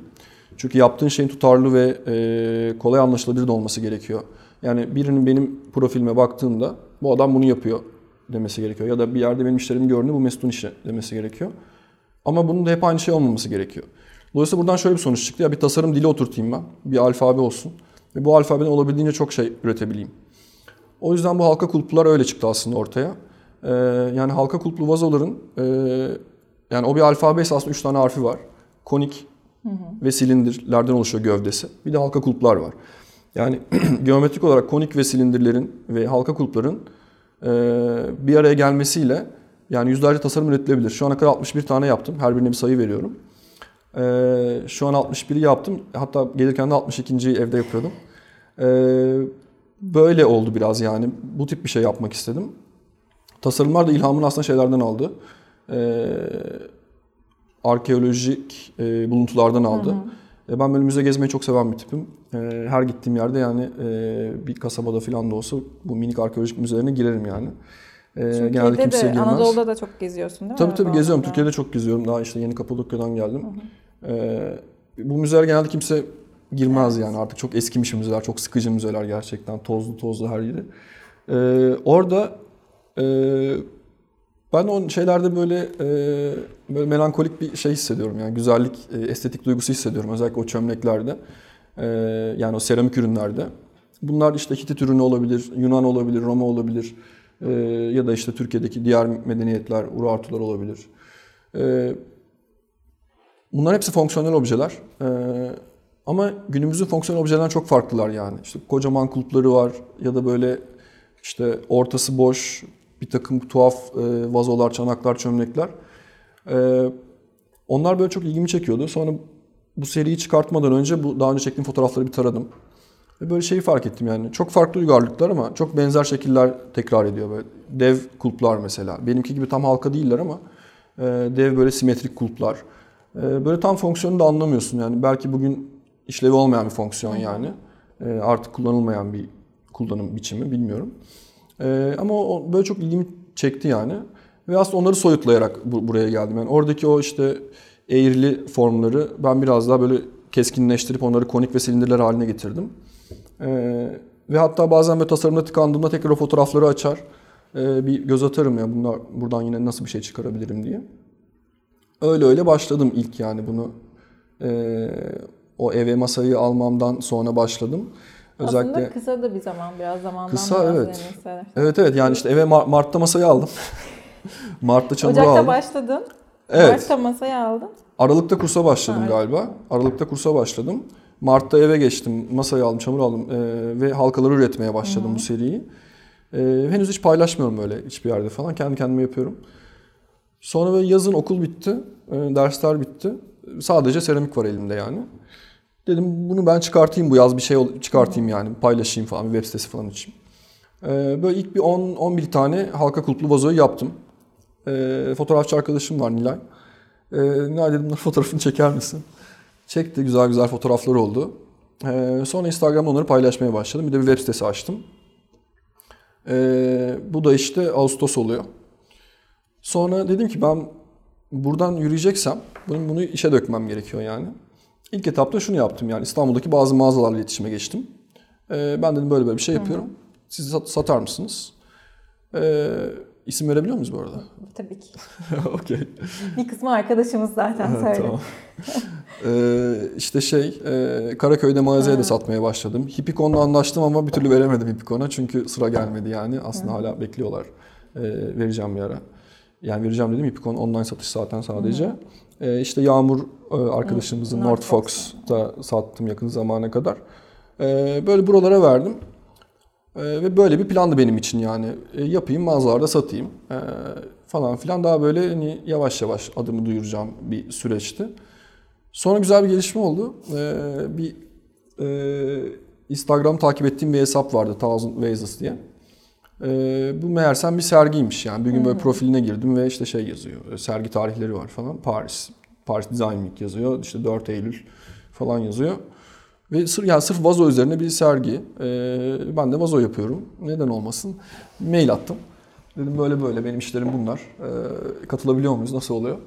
Çünkü yaptığın şeyin tutarlı ve e, kolay anlaşılabilir de olması gerekiyor. Yani birinin benim profilime baktığında bu adam bunu yapıyor demesi gerekiyor. Ya da bir yerde benim işlerimi gördüğünde bu Mesut'un işi demesi gerekiyor. Ama bunun da hep aynı şey olmaması gerekiyor. Dolayısıyla buradan şöyle bir sonuç çıktı. Ya bir tasarım dili oturtayım ben. Bir alfabe olsun. Ve bu alfabeden olabildiğince çok şey üretebileyim. O yüzden bu halka kulplar öyle çıktı aslında ortaya. Ee, yani halka kulplu vazoların e, yani o bir alfabe aslında 3 tane harfi var. Konik hı hı. ve silindirlerden oluşuyor gövdesi. Bir de halka kulplar var. Yani [CLEARS THROAT] geometrik olarak konik ve silindirlerin ve halka kulpların e, bir araya gelmesiyle yani yüzlerce tasarım üretilebilir. Şu ana kadar 61 tane yaptım. Her birine bir sayı veriyorum. Ee, şu an 61'i yaptım. Hatta gelirken de 62.yi evde yapıyordum. Ee, böyle oldu biraz yani. Bu tip bir şey yapmak istedim. Tasarımlar da ilhamını aslında şeylerden aldı. Ee, arkeolojik e, buluntulardan aldı. Hı hı. E, ben böyle müze gezmeyi çok seven bir tipim. E, her gittiğim yerde yani e, bir kasabada falan da olsa bu minik arkeolojik müzelerine girerim yani. Ee, Türkiye'de genelde kimse de, girmez. Anadolu'da da çok geziyorsun değil mi? Tabii tabii geziyorum. Türkiye'de çok geziyorum. Daha işte yeni Kapadokya'dan geldim. Hı hı. Ee, bu müzeler genelde kimse girmez yani artık çok eskimiş müzeler, çok sıkıcı müzeler gerçekten tozlu tozlu her yeri. Ee, orada e, ben o şeylerde böyle e, böyle melankolik bir şey hissediyorum yani güzellik, e, estetik duygusu hissediyorum özellikle o çömleklerde. E, yani o seramik ürünlerde. Bunlar işte Hitit ürünü olabilir, Yunan olabilir, Roma olabilir e, ya da işte Türkiye'deki diğer medeniyetler, Urartular olabilir. E, Bunlar hepsi fonksiyonel objeler. Ee, ama günümüzün fonksiyonel objelerden çok farklılar yani. İşte kocaman kulpları var ya da böyle işte ortası boş bir takım tuhaf e, vazolar, çanaklar, çömlekler. E, onlar böyle çok ilgimi çekiyordu. Sonra bu seriyi çıkartmadan önce bu daha önce çektiğim fotoğrafları bir taradım. Ve böyle şeyi fark ettim yani. Çok farklı uygarlıklar ama çok benzer şekiller tekrar ediyor. Böyle dev kulplar mesela. Benimki gibi tam halka değiller ama e, dev böyle simetrik kulplar. Ee, böyle tam fonksiyonu da anlamıyorsun yani. Belki bugün işlevi olmayan bir fonksiyon yani. Ee, artık kullanılmayan bir kullanım biçimi bilmiyorum. Ee, ama o böyle çok ilgimi çekti yani. Ve aslında onları soyutlayarak buraya geldim. Yani oradaki o işte eğrili formları ben biraz daha böyle keskinleştirip onları konik ve silindirler haline getirdim. ve hatta bazen böyle tasarımda tıkandığımda tekrar o fotoğrafları açar. bir göz atarım ya bunlar buradan yine nasıl bir şey çıkarabilirim diye. Öyle öyle başladım ilk yani bunu. E, o eve masayı almamdan sonra başladım. Özellikle Aslında kısa da bir zaman biraz zamandan Kısa evet. Evet evet yani işte eve Mart'ta masayı aldım. [LAUGHS] Mart'ta çamuru Ocak'ta aldım. başladın. Evet. Mart'ta masayı aldın. Aralık'ta kursa başladım ha, galiba. Aralık'ta kursa başladım. Mart'ta eve geçtim. Masayı aldım, çamur aldım e, ve halkaları üretmeye başladım Hı-hı. bu seriyi. E, henüz hiç paylaşmıyorum öyle hiçbir yerde falan. Kendi kendime yapıyorum. Sonra böyle yazın okul bitti, dersler bitti. Sadece seramik var elimde yani. Dedim bunu ben çıkartayım bu yaz bir şey çıkartayım yani paylaşayım falan bir web sitesi falan için. E, böyle ilk bir 10-11 tane halka kulplu vazoyu yaptım. E, fotoğrafçı arkadaşım var Nilay. Nilay dedim fotoğrafını çeker misin? Çekti güzel güzel fotoğraflar oldu. Sonra Instagram'da onları paylaşmaya başladım. Bir de bir web sitesi açtım. Bu da işte Ağustos oluyor. Sonra dedim ki ben buradan yürüyeceksem bunu, bunu işe dökmem gerekiyor yani. İlk etapta şunu yaptım yani İstanbul'daki bazı mağazalarla iletişime geçtim. Ee, ben dedim böyle böyle bir şey yapıyorum. Hı hı. Siz satar mısınız? Ee, isim verebiliyor muyuz bu arada? Tabii ki. [LAUGHS] Okey. Bir kısmı arkadaşımız zaten söyle. tamam. ee, işte şey e, Karaköy'de mağazaya da satmaya başladım. Hippikon'la anlaştım ama bir türlü veremedim Hippikon'a çünkü sıra gelmedi yani. Aslında Hı. hala bekliyorlar. Ee, vereceğim bir ara. Yani vereceğim dedim Ipikon online satış zaten sadece. Ee, işte Yağmur e, arkadaşımızın North Fox'ta sattım yakın zamana kadar. Ee, böyle buralara verdim. Ee, ve böyle bir plandı benim için yani. E, yapayım mağazalarda satayım e, falan filan. Daha böyle hani yavaş yavaş adımı duyuracağım bir süreçti. Sonra güzel bir gelişme oldu. Ee, bir e, Instagram takip ettiğim bir hesap vardı Thousand Vases diye. Ee, bu meğersem bir sergiymiş yani. Bir gün böyle profiline girdim ve işte şey yazıyor. e, Sergi tarihleri var falan. Paris. Paris Design Week yazıyor. İşte 4 Eylül falan yazıyor. Ve sırf, yani sırf vazo üzerine bir sergi. Ee, ben de vazo yapıyorum. Neden olmasın? Mail attım. Dedim böyle böyle benim işlerim bunlar. Ee, katılabiliyor muyuz? Nasıl oluyor?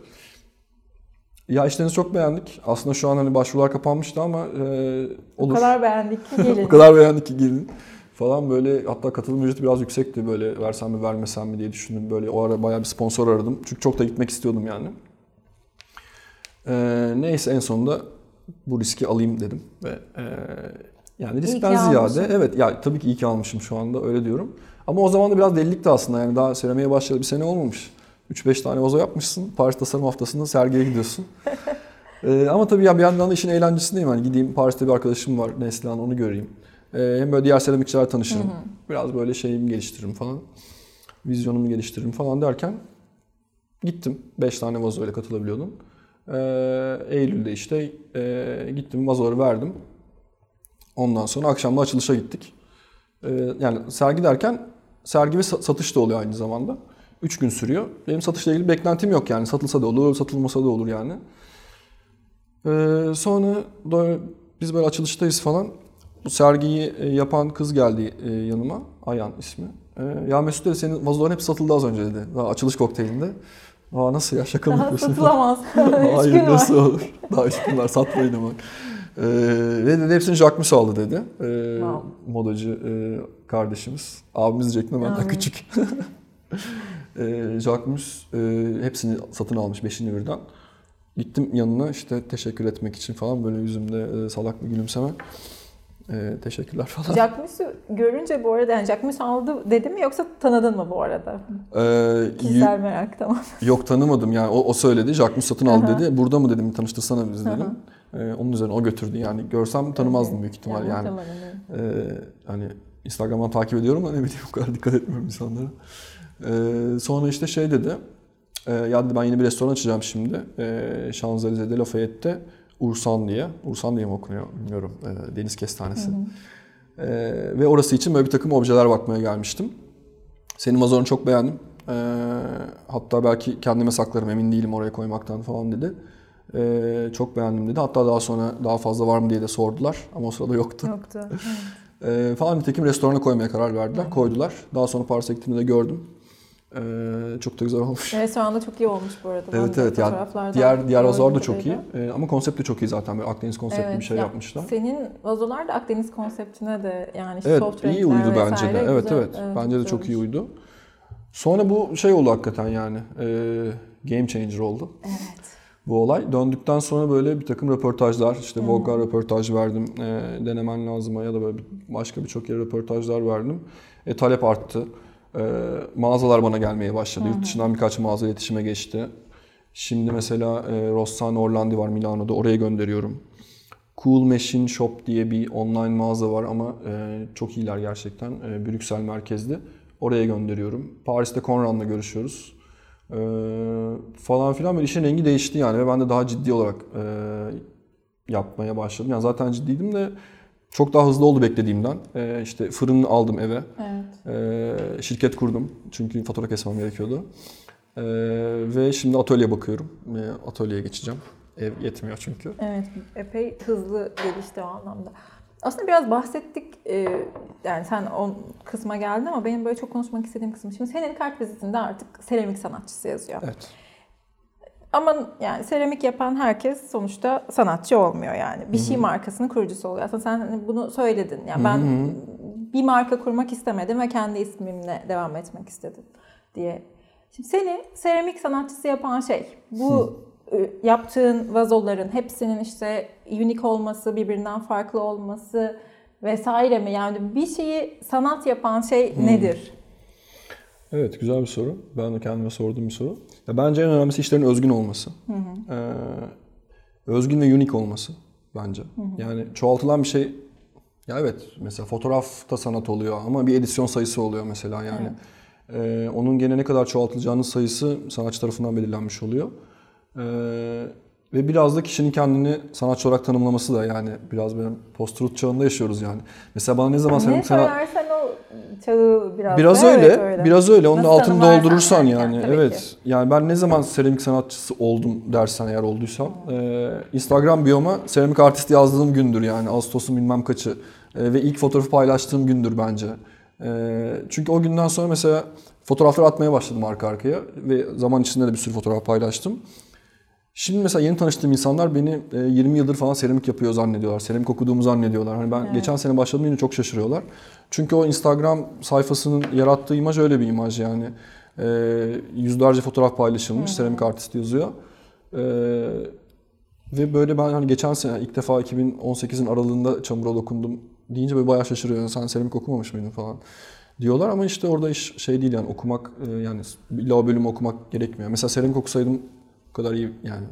Ya işlerinizi çok beğendik. Aslında şu an hani başvurular kapanmıştı ama e, O olur. kadar beğendik ki [LAUGHS] gelin. o kadar beğendik ki gelin falan böyle hatta katılım ücreti biraz yüksekti böyle versem mi vermesem mi diye düşündüm. Böyle o ara bayağı bir sponsor aradım. Çünkü çok da gitmek istiyordum yani. Ee, neyse en sonunda bu riski alayım dedim ve e, yani riskten ziyade almışsın. evet ya tabii ki iyi ki almışım şu anda öyle diyorum. Ama o zaman da biraz delilikti aslında yani daha seramiğe başlayalı bir sene olmamış. 3-5 tane vazo yapmışsın. Paris Tasarım Haftası'nda sergiye gidiyorsun. [LAUGHS] Ee, ama tabii ya bir yandan da işin eğlencesindeyim. Hani gideyim Paris'te bir arkadaşım var Neslihan onu göreyim. Ee, hem böyle diğer seramikçilerle tanışırım. Biraz böyle şeyimi geliştiririm falan. Vizyonumu geliştiririm falan derken gittim. 5 tane vazoyla katılabiliyordum. Ee, Eylül'de işte e, gittim vazoları verdim. Ondan sonra akşam da açılışa gittik. Ee, yani sergi derken sergi ve sa- satış da oluyor aynı zamanda. 3 gün sürüyor. Benim satışla ilgili beklentim yok yani. Satılsa da olur, satılmasa da olur yani. Ee, sonra biz böyle açılıştayız falan. Bu sergiyi e, yapan kız geldi e, yanıma. Ayhan ismi. Ee, ya Mesut dedi senin vazoların hep satıldı az önce dedi. Daha açılış kokteylinde. Aa nasıl ya şaka mı yapıyorsun? satılamaz. [LAUGHS] Hayır nasıl olur? Daha üç gün var satmayın ama. Ee, ve dedi hepsini Jacquemus aldı dedi. Ee, Wow. Modacı e, kardeşimiz. Abimiz diyecektim benden Amin. küçük. ee, [LAUGHS] Jacquemus e, hepsini satın almış beşini birden. Gittim yanına işte teşekkür etmek için falan böyle yüzümde e, salak bir gülümseme. E, teşekkürler falan. Jacquemus'u görünce bu arada yani Jacquemus aldı dedi mi yoksa tanıdın mı bu arada? Ee, Kişisel merak tamam. [LAUGHS] Yok tanımadım yani o, o söyledi. Jacquemus satın aldı dedi. Burada mı dedim tanıştırsana bizi dedim. Ee, onun üzerine o götürdü yani. Görsem tanımazdım büyük ihtimal yani. muhtemelen, evet. Ee, hani Instagram'dan takip ediyorum da ne bileyim o kadar dikkat etmiyorum insanlara. Ee, sonra işte şey dedi. E, ya dedi ben yeni bir restoran açacağım şimdi. E, Şanzelize'de Lafayette'te Ursan diye. Ursan diye mi okunuyor bilmiyorum. E, deniz kestanesi. E, ve orası için böyle bir takım objeler bakmaya gelmiştim. Senin mazorunu çok beğendim. E, hatta belki kendime saklarım emin değilim oraya koymaktan falan dedi. E, çok beğendim dedi. Hatta daha sonra daha fazla var mı diye de sordular. Ama o sırada yoktu. Yoktu. [LAUGHS] Ee, falan nitekim restorana koymaya karar verdiler. Koydular. Daha sonra Paris'e gittiğimde de gördüm. Ee, çok da güzel olmuş. Restoranda çok iyi olmuş bu arada. Ben Evet de evet ya diğer diğer vazolar da çok iyi. Ee, ama konsept de çok iyi zaten. Böyle Akdeniz konseptli Evet, bir şey ya yapmışlar. Senin vazolar da Akdeniz konseptine de yani Evet soft iyi uydu bence de. Evet güzel. evet. Bence de çok iyi uydu. Sonra bu şey oldu hakikaten yani. Ee, game changer oldu. Evet. bu olay. Döndükten sonra böyle bir takım röportajlar, işte Vogue'a röportaj verdim, e, denemen lazıma ya da böyle başka birçok yere röportajlar verdim. E, talep arttı. E, mağazalar bana gelmeye başladı. Yurt dışından birkaç mağaza iletişime geçti. Şimdi mesela e, Rossano Orlandi var Milano'da, oraya gönderiyorum. Cool Machine Shop diye bir online mağaza var ama e, çok iyiler gerçekten. E, Brüksel merkezli. Oraya gönderiyorum. Paris'te Conran'la görüşüyoruz. E, falan filan böyle işin rengi değişti yani ve ben de daha ciddi olarak e, yapmaya başladım. Yani zaten ciddiydim de çok daha hızlı oldu beklediğimden. E, işte fırın aldım eve. Evet. E, şirket kurdum çünkü fatura kesmem gerekiyordu. E, ve şimdi atölye bakıyorum. E, atölyeye geçeceğim. Ev yetmiyor çünkü. Evet, epey hızlı gelişti o anlamda. Aslında biraz bahsettik, e, yani sen o kısma geldin ama benim böyle çok konuşmak istediğim kısım. Şimdi senin kart vizitinde artık seramik sanatçısı yazıyor. Evet. Ama yani seramik yapan herkes sonuçta sanatçı olmuyor yani. Bir şey markasının kurucusu oluyor. Aslında sen hani bunu söyledin. Yani ben bir marka kurmak istemedim ve kendi ismimle devam etmek istedim diye. Şimdi seni seramik sanatçısı yapan şey bu yaptığın vazoların hepsinin işte unik olması, birbirinden farklı olması vesaire mi? Yani bir şeyi sanat yapan şey nedir? Evet güzel bir soru. Ben de kendime sorduğum bir soru. Ya bence en önemlisi işlerin özgün olması. Ee, özgün ve unik olması bence. Yani çoğaltılan bir şey ya evet mesela fotoğrafta sanat oluyor ama bir edisyon sayısı oluyor mesela yani. Ee, onun gene ne kadar çoğaltılacağının sayısı sanatçı tarafından belirlenmiş oluyor. Ee, ve biraz da kişinin kendini sanatçı olarak tanımlaması da yani biraz benim post-truth çağında yaşıyoruz yani. Mesela bana ne zaman Ne sanat söylersen o çağı biraz Biraz öyle, evet, biraz öyle. Onun Nasıl altını doldurursan yani. tabii Evet. ki. Yani ben ne zaman seramik sanatçısı oldum dersen eğer olduysam, e, Instagram biyoma seramik artist yazdığım gündür yani. Ağustos'un bilmem kaçı. E, ve ilk fotoğrafı paylaştığım gündür bence. E, çünkü o günden sonra mesela fotoğraflar atmaya başladım arka arkaya ve zaman içinde de bir sürü fotoğraf paylaştım. Şimdi mesela yeni tanıştığım insanlar beni e, 20 yıldır falan seramik yapıyor zannediyorlar. Seramik okuduğumu zannediyorlar. Hani ben Evet. geçen sene başladım yine çok şaşırıyorlar. Çünkü o Instagram sayfasının yarattığı imaj öyle bir imaj yani. E, yüzlerce fotoğraf paylaşılmış. Seramik artist yazıyor. E, ve böyle ben hani geçen sene ilk defa 2018'in aralığında çamura dokundum deyince böyle bayağı şaşırıyor. Yani sen seramik okumamış mıydın falan diyorlar ama işte orada iş şey değil yani okumak e, yani illa o bölümü okumak gerekmiyor. Mesela seramik okusaydım bu kadar iyi yani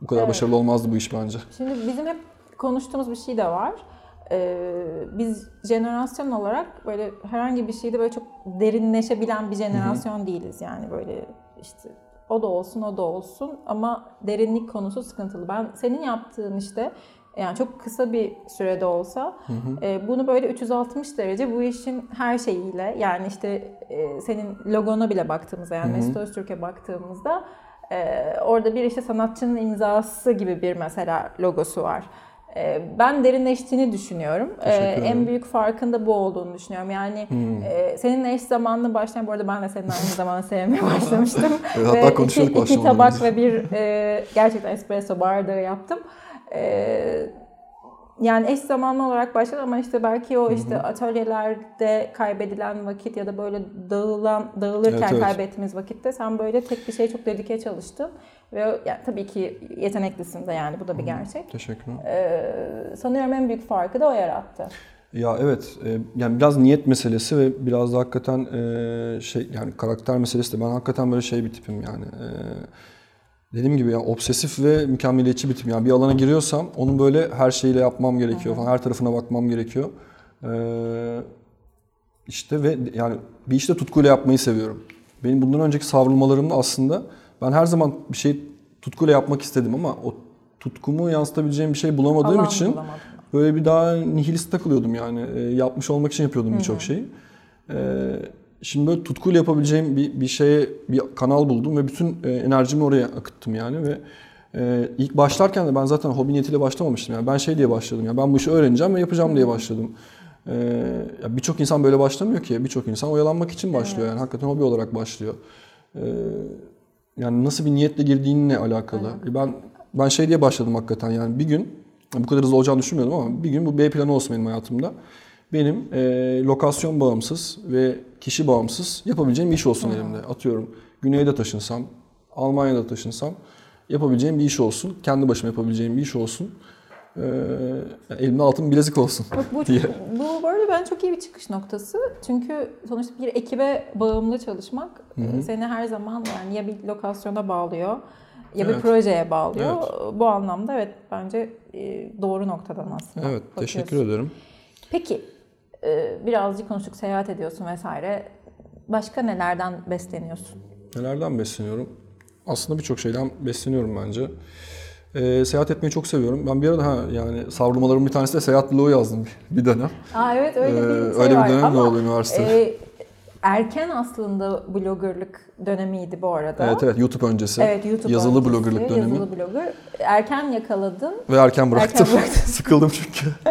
bu kadar Evet. başarılı olmazdı bu iş bence. Şimdi bizim hep konuştuğumuz bir şey de var. Ee, biz jenerasyon olarak böyle herhangi bir şeyde böyle çok derinleşebilen bir jenerasyon değiliz. Yani böyle işte o da olsun o da olsun ama derinlik konusu sıkıntılı. Ben senin yaptığın işte yani çok kısa bir sürede olsa e, bunu böyle 360 derece bu işin her şeyiyle yani işte e, senin logona bile baktığımızda yani Mesut Öztürk'e baktığımızda e, orada bir işte sanatçının imzası gibi bir mesela logosu var. E, ben derinleştiğini düşünüyorum. E, en büyük farkında bu olduğunu düşünüyorum. Yani e, seninle eş zamanlı başlayan, bu arada ben de seninle aynı zamanda sevmeye [LAUGHS] başlamıştım. [LAUGHS] Hatta ve iki, iki tabak ve bir e, gerçekten espresso bardağı yaptım. E, yani eş zamanlı olarak başladı ama işte belki o işte atölyelerde kaybedilen vakit ya da böyle dağılan dağılırken Evet, evet. kaybettiğimiz vakitte sen böyle tek bir şeye çok dedike çalıştın ve yani tabii ki yeteneklisin de yani bu da bir gerçek. Teşekkür ederim. Ee, sanıyorum en büyük farkı da o yarattı. Ya evet e, yani biraz niyet meselesi ve biraz da hakikaten e, şey yani karakter meselesi de ben hakikaten böyle şey bir tipim yani. E, dediğim gibi yani obsesif ve mükemmeliyetçi bir tipim. Yani bir alana giriyorsam onun böyle her şeyiyle yapmam gerekiyor falan. Her tarafına bakmam gerekiyor. E, işte ve yani bir işte tutkuyla yapmayı seviyorum. Benim bundan önceki savrulmalarımda aslında ben her zaman bir şey tutkuyla yapmak istedim ama o tutkumu yansıtabileceğim bir şey bulamadığım Alan için bulamadım. Böyle bir daha nihilist takılıyordum yani. E, yapmış olmak için yapıyordum birçok şeyi. E, şimdi böyle tutkuyla yapabileceğim bir, bir şeye bir kanal buldum ve bütün e, enerjimi oraya akıttım yani ve e, ilk başlarken de ben zaten hobi niyetiyle başlamamıştım yani ben şey diye başladım ya ben bu işi öğreneceğim ve yapacağım diye başladım. E, birçok insan böyle başlamıyor ki birçok insan oyalanmak için başlıyor yani hakikaten hobi olarak başlıyor. E, yani nasıl bir niyetle girdiğinle alakalı. E, Ben ben şey diye başladım hakikaten yani bir gün bu kadar hızlı olacağını düşünmüyordum ama bir gün bu B planı olsun benim hayatımda. Benim e, lokasyon bağımsız ve kişi bağımsız yapabileceğim bir iş olsun elimde. Atıyorum güneyde taşınsam, Almanya'da taşınsam yapabileceğim bir iş olsun. Kendi başıma yapabileceğim bir iş olsun. E, elimde altın bilezik olsun Bak bu, [LAUGHS] diye. bu bu arada ben çok iyi bir çıkış noktası. Çünkü sonuçta bir ekibe bağımlı çalışmak e, seni her zaman yani ya bir lokasyona bağlıyor ya bir Evet. projeye bağlıyor. Bu anlamda evet bence e, doğru noktadan aslında. Evet, teşekkür bakıyorsun. ederim. Peki birazcık konuştuk seyahat ediyorsun vesaire. Başka nelerden besleniyorsun? Nelerden besleniyorum? Aslında birçok şeyden besleniyorum bence. Ee, seyahat etmeyi çok seviyorum. Ben bir arada ha yani savrulmalarımın bir tanesi de seyahat bloğu yazdım bir- bir dönem. Aa evet öyle bir Ee, şey öyle bir var. dönem de Ama, oldu üniversitede. e, erken aslında bloggerlık dönemiydi bu arada. Evet evet YouTube öncesi. Evet YouTube Yazılı öncesi, bloggerlık dönemi. Yazılı blogger. Erken yakaladın. Ve erken bıraktım. Erken bıraktın. [LAUGHS] Sıkıldım çünkü. [LAUGHS]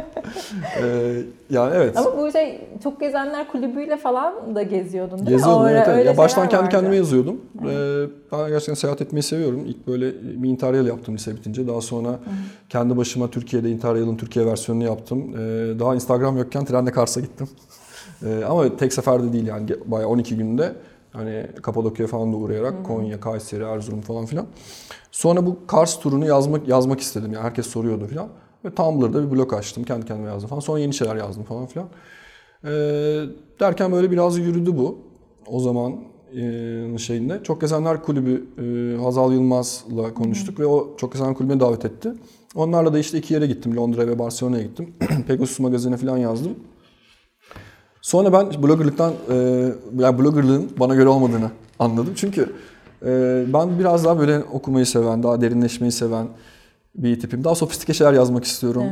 ee, yani evet. Ama bu şey çok gezenler kulübüyle falan da geziyordun değil Geziyordum mi? O evet, evet. öyle Ya baştan kendi vardı. kendime yazıyordum. Ee, ben gerçekten seyahat etmeyi seviyorum. İlk böyle bir interrail yaptım lise bitince. Daha sonra kendi başıma Türkiye'de interrail'in Türkiye versiyonunu yaptım. Ee, daha Instagram yokken trenle Kars'a gittim. Ee, ama tek seferde değil yani bayağı 12 günde. Hani Kapadokya'ya falan da uğrayarak Konya, Kayseri, Erzurum falan filan. Sonra bu Kars turunu yazmak yazmak istedim. Yani herkes soruyordu filan. Ve Tumblr'da bir blog açtım. Kendi kendime yazdım falan. Sonra yeni şeyler yazdım falan filan. Ee, derken böyle biraz yürüdü bu. O zaman e, şeyinde. Çok Gezenler Kulübü e, Hazal Yılmaz'la konuştuk ve o Çok Gezenler Kulübü'ne davet etti. Onlarla da işte iki yere gittim. Londra ve Barcelona'ya gittim. [CLEARS THROAT] Pegasus magazine falan yazdım. Sonra ben bloggerlıktan, e, yani bloggerlığın bana göre olmadığını anladım. Çünkü e, ben biraz daha böyle okumayı seven, daha derinleşmeyi seven, bir tipim. Daha sofistike şeyler yazmak istiyorum.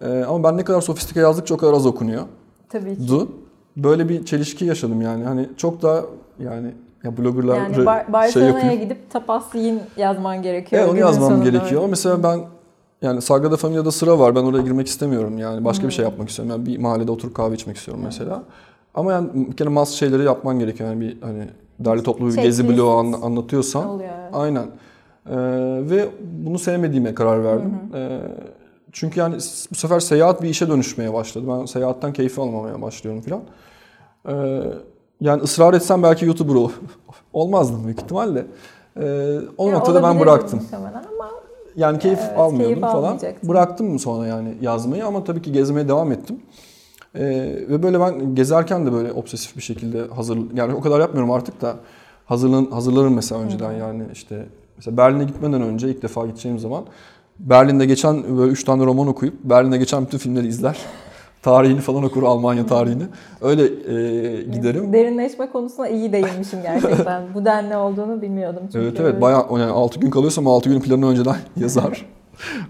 Ee, ama ben ne kadar sofistike yazdıkça o kadar az okunuyor. Tabii ki. Du. Böyle bir çelişki yaşadım yani. Hani çok da yani ya bloggerlar Yani Bar- şey Barcelona'ya yapıyor. gidip tapas yiyin yazman gerekiyor. Evet onu yazmam sonunda gerekiyor. Ama mesela ben yani Sagrada Familia'da sıra var. Ben oraya girmek istemiyorum yani. Başka bir şey yapmak istiyorum. Yani bir mahallede oturup kahve içmek istiyorum mesela. Ama yani bir kere mas şeyleri yapman gerekiyor. Yani bir hani derli toplu bir gezi Checklist. bloğu an- anlatıyorsan. Oluyor. Aynen. Ee, ve bunu sevmediğime karar verdim. Ee, çünkü yani bu sefer seyahat bir işe dönüşmeye başladı. Ben seyahatten keyif almamaya başlıyorum falan. Ee, yani ısrar etsem belki YouTuber ol- [LAUGHS] olmazdım büyük ihtimalle. Ee, o Ya noktada ben bıraktım. ama Yani keyif Evet, almıyordum keyif falan. Bıraktım sonra yani yazmayı ama tabii ki gezmeye devam ettim. Ee, ve böyle ben gezerken de böyle obsesif bir şekilde hazır yani o kadar yapmıyorum artık da hazırlan hazırlarım mesela önceden yani işte mesela Berlin'e gitmeden önce ilk defa gideceğim zaman Berlin'de geçen böyle 3 tane roman okuyup Berlin'de geçen bütün filmleri izler. [LAUGHS] tarihini falan okur Almanya tarihini. Öyle e, giderim. derinleşme konusuna iyi değinmişim gerçekten. [LAUGHS] Bu denli olduğunu bilmiyordum çünkü. Evet evet bayağı yani 6 gün kalıyorsam 6 gün planını önceden [LAUGHS] yazar.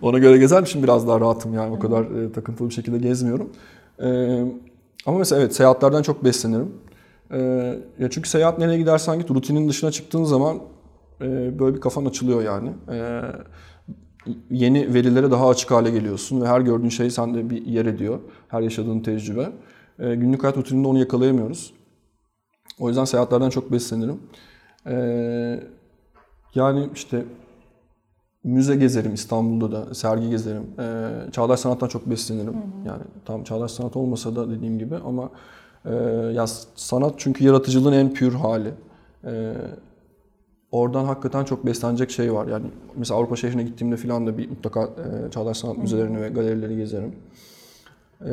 Ona göre gezermişim biraz daha rahatım yani o kadar e, takıntılı bir şekilde gezmiyorum. E, ama mesela evet seyahatlerden çok beslenirim. E, ya çünkü seyahat nereye gidersen git rutinin dışına çıktığın zaman e, böyle bir kafan açılıyor yani. E, yeni verilere daha açık hale geliyorsun ve her gördüğün şey sende bir yer ediyor. Her yaşadığın tecrübe. E, günlük hayat rutininde onu yakalayamıyoruz. O yüzden seyahatlerden çok beslenirim. Ee, yani işte müze gezerim İstanbul'da da, sergi gezerim. Ee, çağdaş sanattan çok beslenirim. Yani tam çağdaş sanat olmasa da dediğim gibi ama e, ya sanat çünkü yaratıcılığın en pür hali. Ee, oradan hakikaten çok beslenecek şey var. Yani mesela Avrupa şehrine gittiğimde falan da bir mutlaka e, çağdaş sanat müzelerini ve galerileri gezerim. Ee,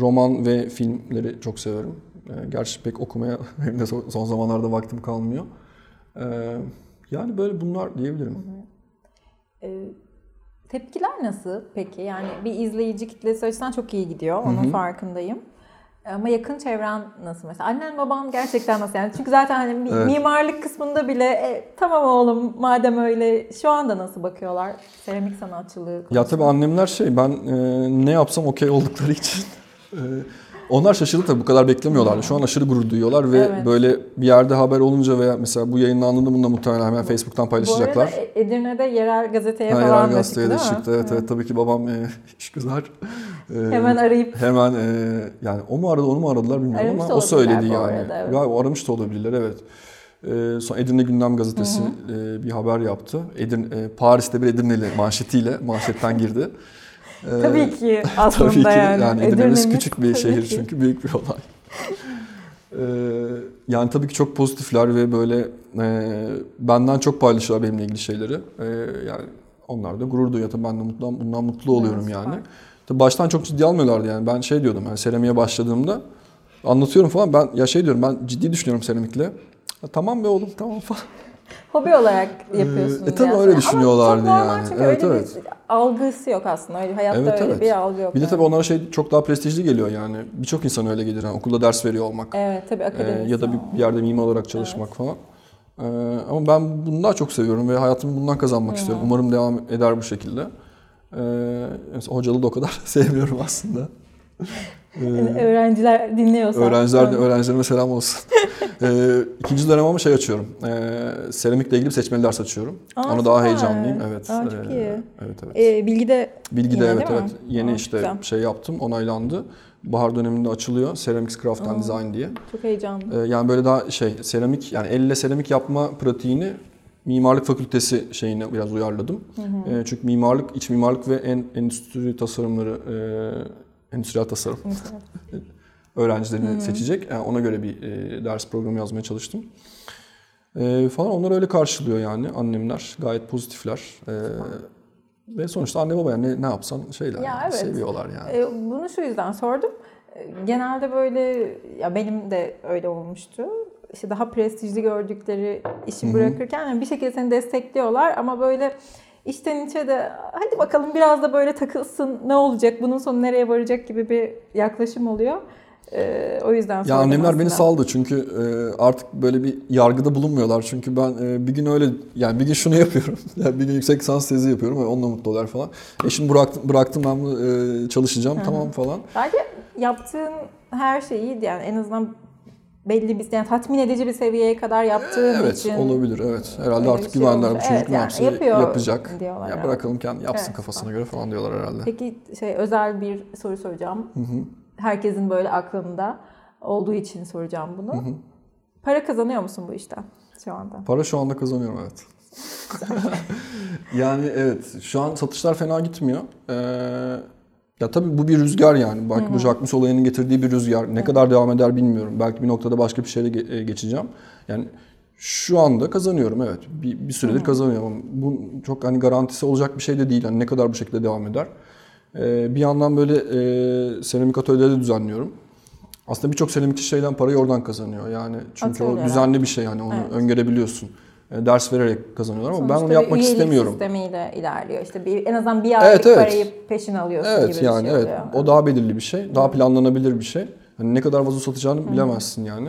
roman ve filmleri çok severim. Ee, gerçi pek okumaya [LAUGHS] benim de son zamanlarda vaktim kalmıyor. Ee, yani böyle bunlar diyebilirim. Ee, tepkiler nasıl peki? Yani bir izleyici kitlesi açısından çok iyi gidiyor. Onun farkındayım. Ama yakın çevren nasıl mesela? Annen baban gerçekten nasıl yani? Çünkü zaten hani Evet. mimarlık kısmında bile e, tamam oğlum madem öyle şu anda nasıl bakıyorlar seramik sanatçılığı Ya tabii annemler şey ben e, ne yapsam okey oldukları [LAUGHS] için e, onlar şaşırdı tabii bu kadar beklemiyorlardı. Şu an aşırı gurur duyuyorlar ve Evet. böyle bir yerde haber olunca veya mesela bu yayınlandığında bunu da muhtemelen hemen Facebook'tan Bu paylaşacaklar. arada E- Edirne'de yerel gazeteye Ha, falan Yerel da çıktı gazeteye de çıktı. Evet, evet tabii ki babam e, [LAUGHS] işgüzar. E, Hemen arayıp Hemen e, yani o mu aradı onu mu aradılar bilmiyorum Aramış ama o söyledi yani. arada, evet. Galiba aramış da olabilirler evet. E, sonra Edirne Gündem Gazetesi e, bir haber yaptı. Edirne, e, Paris'te bir Edirneli manşetiyle manşetten girdi. E, [LAUGHS] tabii ki [LAUGHS] aslında tabii ki yani. yani, Edirne'miz küçük bir şehir ki. çünkü büyük bir olay. E, yani tabii ki çok pozitifler ve böyle e, benden çok paylaşıyorlar benimle ilgili şeyleri. E, yani onlar da gurur duyuyor. Tabii ben de mutlu, bundan mutlu oluyorum Evet, yani. süper. Tabii baştan çok ciddi almıyorlardı yani. Ben şey diyordum yani seramiğe başladığımda anlatıyorum falan. Ben ya şey diyorum ben ciddi düşünüyorum seramikle. "Ya tamam be oğlum tamam falan. [LAUGHS] Hobi olarak yapıyorsunuz. e, tabii yani. öyle Ama düşünüyorlardı çok normal yani. çünkü Evet, öyle evet. bir algısı yok aslında. Öyle, hayatta Evet, öyle evet. bir algı yok. Bir de yani. tabii onlara şey çok daha prestijli geliyor yani. Birçok insan öyle gelir. Yani okulda ders veriyor olmak. Evet tabii Ee, akademisyen. ya da bir, yerde mimar olarak çalışmak falan. Ee, ama ben bunu daha çok seviyorum ve hayatımı bundan kazanmak istiyorum. Umarım devam eder bu şekilde. Ee, hocalığı da o kadar [LAUGHS] sevmiyorum aslında. Yani [LAUGHS] öğrenciler dinliyorsa. Öğrenciler de Evet. öğrencilerime selam olsun. [LAUGHS] ee, ikinci dönem ama şey açıyorum. Ee, seramikle ilgili seçmeli ders açıyorum. Aa, Ona daha heyecanlıyım. Evet. Aa, çok Ee, iyi. Evet evet. Ee, bilgide Bilgi'de yine evet değil mi? evet. Yeni Aa, işte güzel. şey yaptım, onaylandı. Bahar döneminde açılıyor. Ceramics Craft and Design diye. çok heyecanlı. Ee, yani böyle daha şey seramik yani elle seramik yapma pratiğini mimarlık fakültesi şeyine biraz uyarladım. Ee, çünkü mimarlık, iç mimarlık ve en endüstri tasarımları e, endüstriyel tasarım [LAUGHS] öğrencilerini seçecek. Yani ona göre bir e, ders programı yazmaya çalıştım. E, falan onlar öyle karşılıyor yani annemler. Gayet pozitifler. E, ve sonuçta anne baba yani ne, ne yapsan şeyler Ya yani, evet. seviyorlar yani. Ee, bunu şu yüzden sordum. Ee, Genelde böyle ya benim de öyle olmuştu. İşte daha prestijli gördükleri işi bırakırken yani bir şekilde seni destekliyorlar ama böyle içten içe de hadi bakalım biraz da böyle takılsın ne olacak bunun sonu nereye varacak gibi bir yaklaşım oluyor. E, o yüzden Ya annemler beni aslında. saldı çünkü e, artık böyle bir yargıda bulunmuyorlar. Çünkü ben e, bir gün öyle yani bir gün şunu yapıyorum. [LAUGHS] Yani bir gün yüksek lisans tezi yapıyorum ve onunla mutlu oluyorlar falan. E şimdi bıraktım, bıraktım ben e, çalışacağım tamam falan. Bence yaptığın her şey iyiydi yani en azından belli bir yani tatmin edici bir seviyeye kadar yaptığın Evet için. olabilir evet. Herhalde artık şey güvenler bu çocuk Evet, yani yapıyor yapacak. diyorlar Ya herhalde. bırakalım kendi yapsın Evet, kafasına göre falan diyorlar herhalde. Peki şey özel bir soru soracağım. Herkesin böyle aklında olduğu için soracağım bunu. Para kazanıyor musun bu işten şu anda? Para şu anda kazanıyorum evet. [LAUGHS] [LAUGHS] yani evet şu an satışlar fena gitmiyor. Ee, ya tabii bu bir rüzgar yani. Belki bu Jacquemus olayının getirdiği bir rüzgar. Ne kadar devam eder bilmiyorum. Belki bir noktada başka bir şeyle ge- e, geçeceğim. Yani şu anda kazanıyorum evet. Bir, bir süredir kazanıyorum. Ama Bu çok hani garantisi olacak bir şey de değil. Hani ne kadar bu şekilde devam eder. Ee, bir yandan böyle e, seramik atölyeleri düzenliyorum. Aslında birçok seramikçi şeyden parayı oradan kazanıyor. Yani çünkü Atölyeler. o düzenli bir şey yani onu Evet. öngörebiliyorsun. E, ders vererek kazanıyorlar ama ben Sonuçta onu bir yapmak istemiyorum. sistemiyle ilerliyor. İşte bir, en azından bir aylık Evet, evet. parayı peşin alıyorsun gibi Evet bir yani şey evet. oluyor. O daha belirli bir şey. Daha planlanabilir bir şey. Hani ne kadar vazo satacağını bilemezsin yani.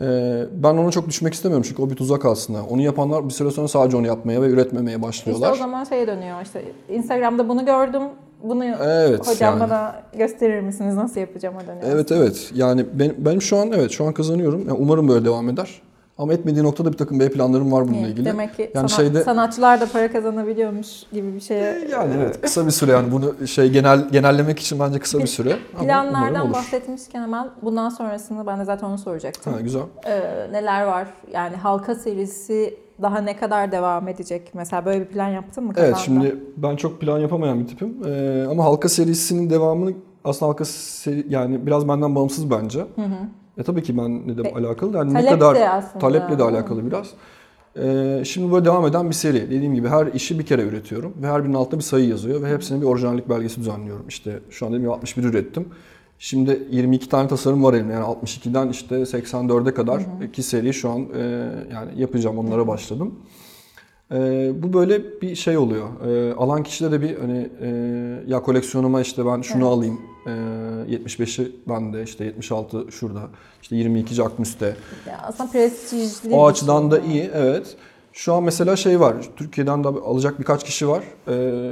Ee, ben ona çok düşmek istemiyorum çünkü o bir tuzak aslında. Onu yapanlar bir süre sonra sadece onu yapmaya ve üretmemeye İşte başlıyorlar. o zaman şeye dönüyor işte Instagram'da bunu gördüm. Bunu Evet, hocam yani. bana gösterir misiniz nasıl yapacağım o dönüyor. Evet evet. Yani benim, benim şu an evet şu an kazanıyorum. Yani umarım böyle devam eder. Ama etmediği noktada bir takım B planlarım var bununla ilgili. Demek ki yani sana- şeyde sanatçılar da para kazanabiliyormuş gibi bir şeye. yani evet kısa bir süre yani bunu şey genel genellemek için bence kısa bir süre. Planlardan bahsetmişken hemen bundan sonrasını ben de zaten onu soracaktım. Ha, güzel. Ee, neler var? Yani halka serisi daha ne kadar devam edecek? Mesela böyle bir plan yaptın mı kafanda? Evet şimdi ben çok plan yapamayan bir tipim. Ee, ama halka serisinin devamını aslında halka seri, yani biraz benden bağımsız bence. E tabii ki benle de E, alakalı. Yani ne kadar de aslında. taleple de alakalı biraz. Ee, şimdi böyle devam eden bir seri. Dediğim gibi her işi bir kere üretiyorum ve her birinin altında bir sayı yazıyor ve hepsine bir orijinallik belgesi düzenliyorum. İşte şu an dedim ya 61 ürettim. Şimdi 22 tane tasarım var elimde. Yani 62'den işte 84'e kadar iki seri şu an e, yani yapacağım. Onlara başladım. Ee, bu böyle bir şey oluyor. Ee, alan kişide de bir hani e, ya koleksiyonuma işte ben şunu Evet. alayım. Ee, 75'i bende işte 76 şurada. işte 22 Jacquemus'te. Ya aslında prestijli O açıdan da şey. iyi evet. Şu an mesela şey var. Türkiye'den de alacak birkaç kişi var. Ee,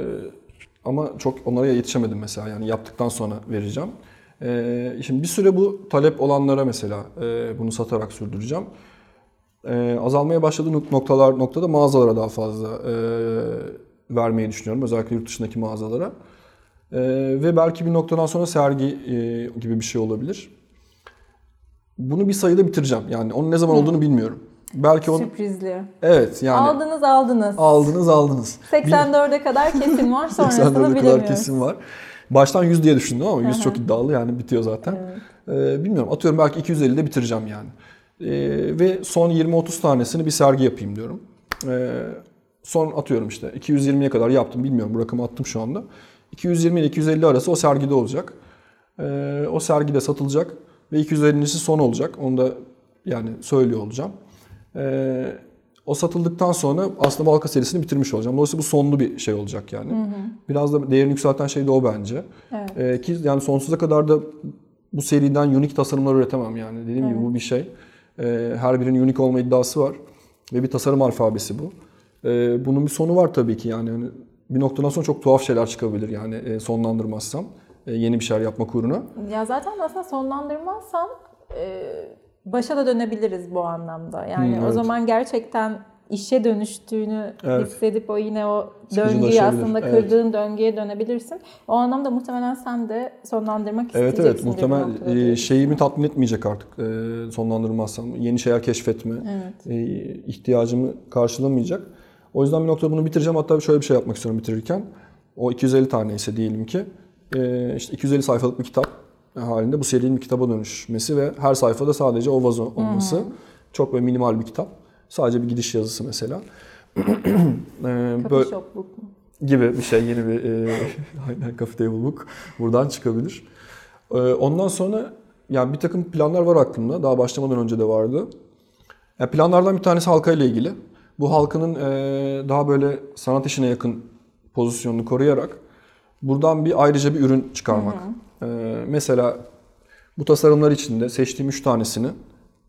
ama çok onlara yetişemedim mesela. Yani yaptıktan sonra vereceğim. Ee, şimdi bir süre bu talep olanlara mesela e, bunu satarak sürdüreceğim. Ee, azalmaya başladığı nok- noktalar noktada mağazalara daha fazla e, vermeyi düşünüyorum. Özellikle yurt dışındaki mağazalara. Ee, ve belki bir noktadan sonra sergi e, gibi bir şey olabilir. Bunu bir sayıda bitireceğim. Yani onun ne zaman olduğunu bilmiyorum. Belki onu Sürprizli. evet yani aldınız aldınız. aldınız aldınız. 84'e kadar kesin var 84'e [LAUGHS] sonrasını kadar bilemiyoruz. kesin var. Baştan 100 diye düşündüm ama 100 Hı hı. çok iddialı yani bitiyor zaten. Evet. Ee, bilmiyorum atıyorum belki 250'de bitireceğim yani. Ee, ve son 20-30 tanesini bir sergi yapayım diyorum. Ee, son atıyorum işte 220'ye kadar yaptım bilmiyorum bu rakamı attım şu anda. 220 ile 250 arası o sergide olacak. Ee, o sergide satılacak ve 250'si son olacak. Onu da yani söylüyor olacağım. O satıldıktan sonra aslında Balka serisini bitirmiş olacağım. Dolayısıyla bu sonlu bir şey olacak yani. Biraz da değerini yükselten şey de o bence. Evet. Ki yani sonsuza kadar da bu seriden unique tasarımlar üretemem yani. Dediğim gibi bu bir şey. Ee, her birinin unique olma iddiası var. Ve bir tasarım alfabesi bu. Ee, bunun bir sonu var tabii ki yani. yani bir noktadan sonra çok tuhaf şeyler çıkabilir yani e, sonlandırmazsam. e, yeni bir şeyler yapmak uğruna. Ya zaten aslında sonlandırmazsan e, başa da dönebiliriz bu anlamda. Yani Hmm, o evet. zaman gerçekten işe dönüştüğünü Evet. hissedip o yine o döngüyü aslında evet. kırdığın döngüye dönebilirsin. O anlamda muhtemelen sen de sonlandırmak Evet isteyeceksin. evet bir muhtemel e, şeyimi tatmin etmeyecek artık e, sonlandırmazsam. Yeni şeyler keşfetme Evet. e, ihtiyacımı karşılamayacak. O yüzden bir noktada bunu bitireceğim. Hatta şöyle bir şey yapmak istiyorum bitirirken. O 250 tane ise diyelim ki e, işte 250 sayfalık bir kitap halinde bu serinin bir kitaba dönüşmesi ve her sayfada sadece o vazo düşünmesi. Çok böyle minimal bir kitap. Sadece bir gidiş yazısı mesela. [CLEARS THROAT] E, shop book mu? gibi bir şey yeni bir e, [LAUGHS] aynen Coffee Table Book buradan çıkabilir. E, ondan sonra yani bir takım planlar var aklımda. Daha başlamadan önce de vardı. Ya planlardan bir tanesi halka ile ilgili. Bu halkının e, daha böyle sanat işine yakın pozisyonunu koruyarak buradan bir ayrıca bir ürün çıkarmak. E, mesela Bu tasarımlar içinde seçtiğim 3 tanesini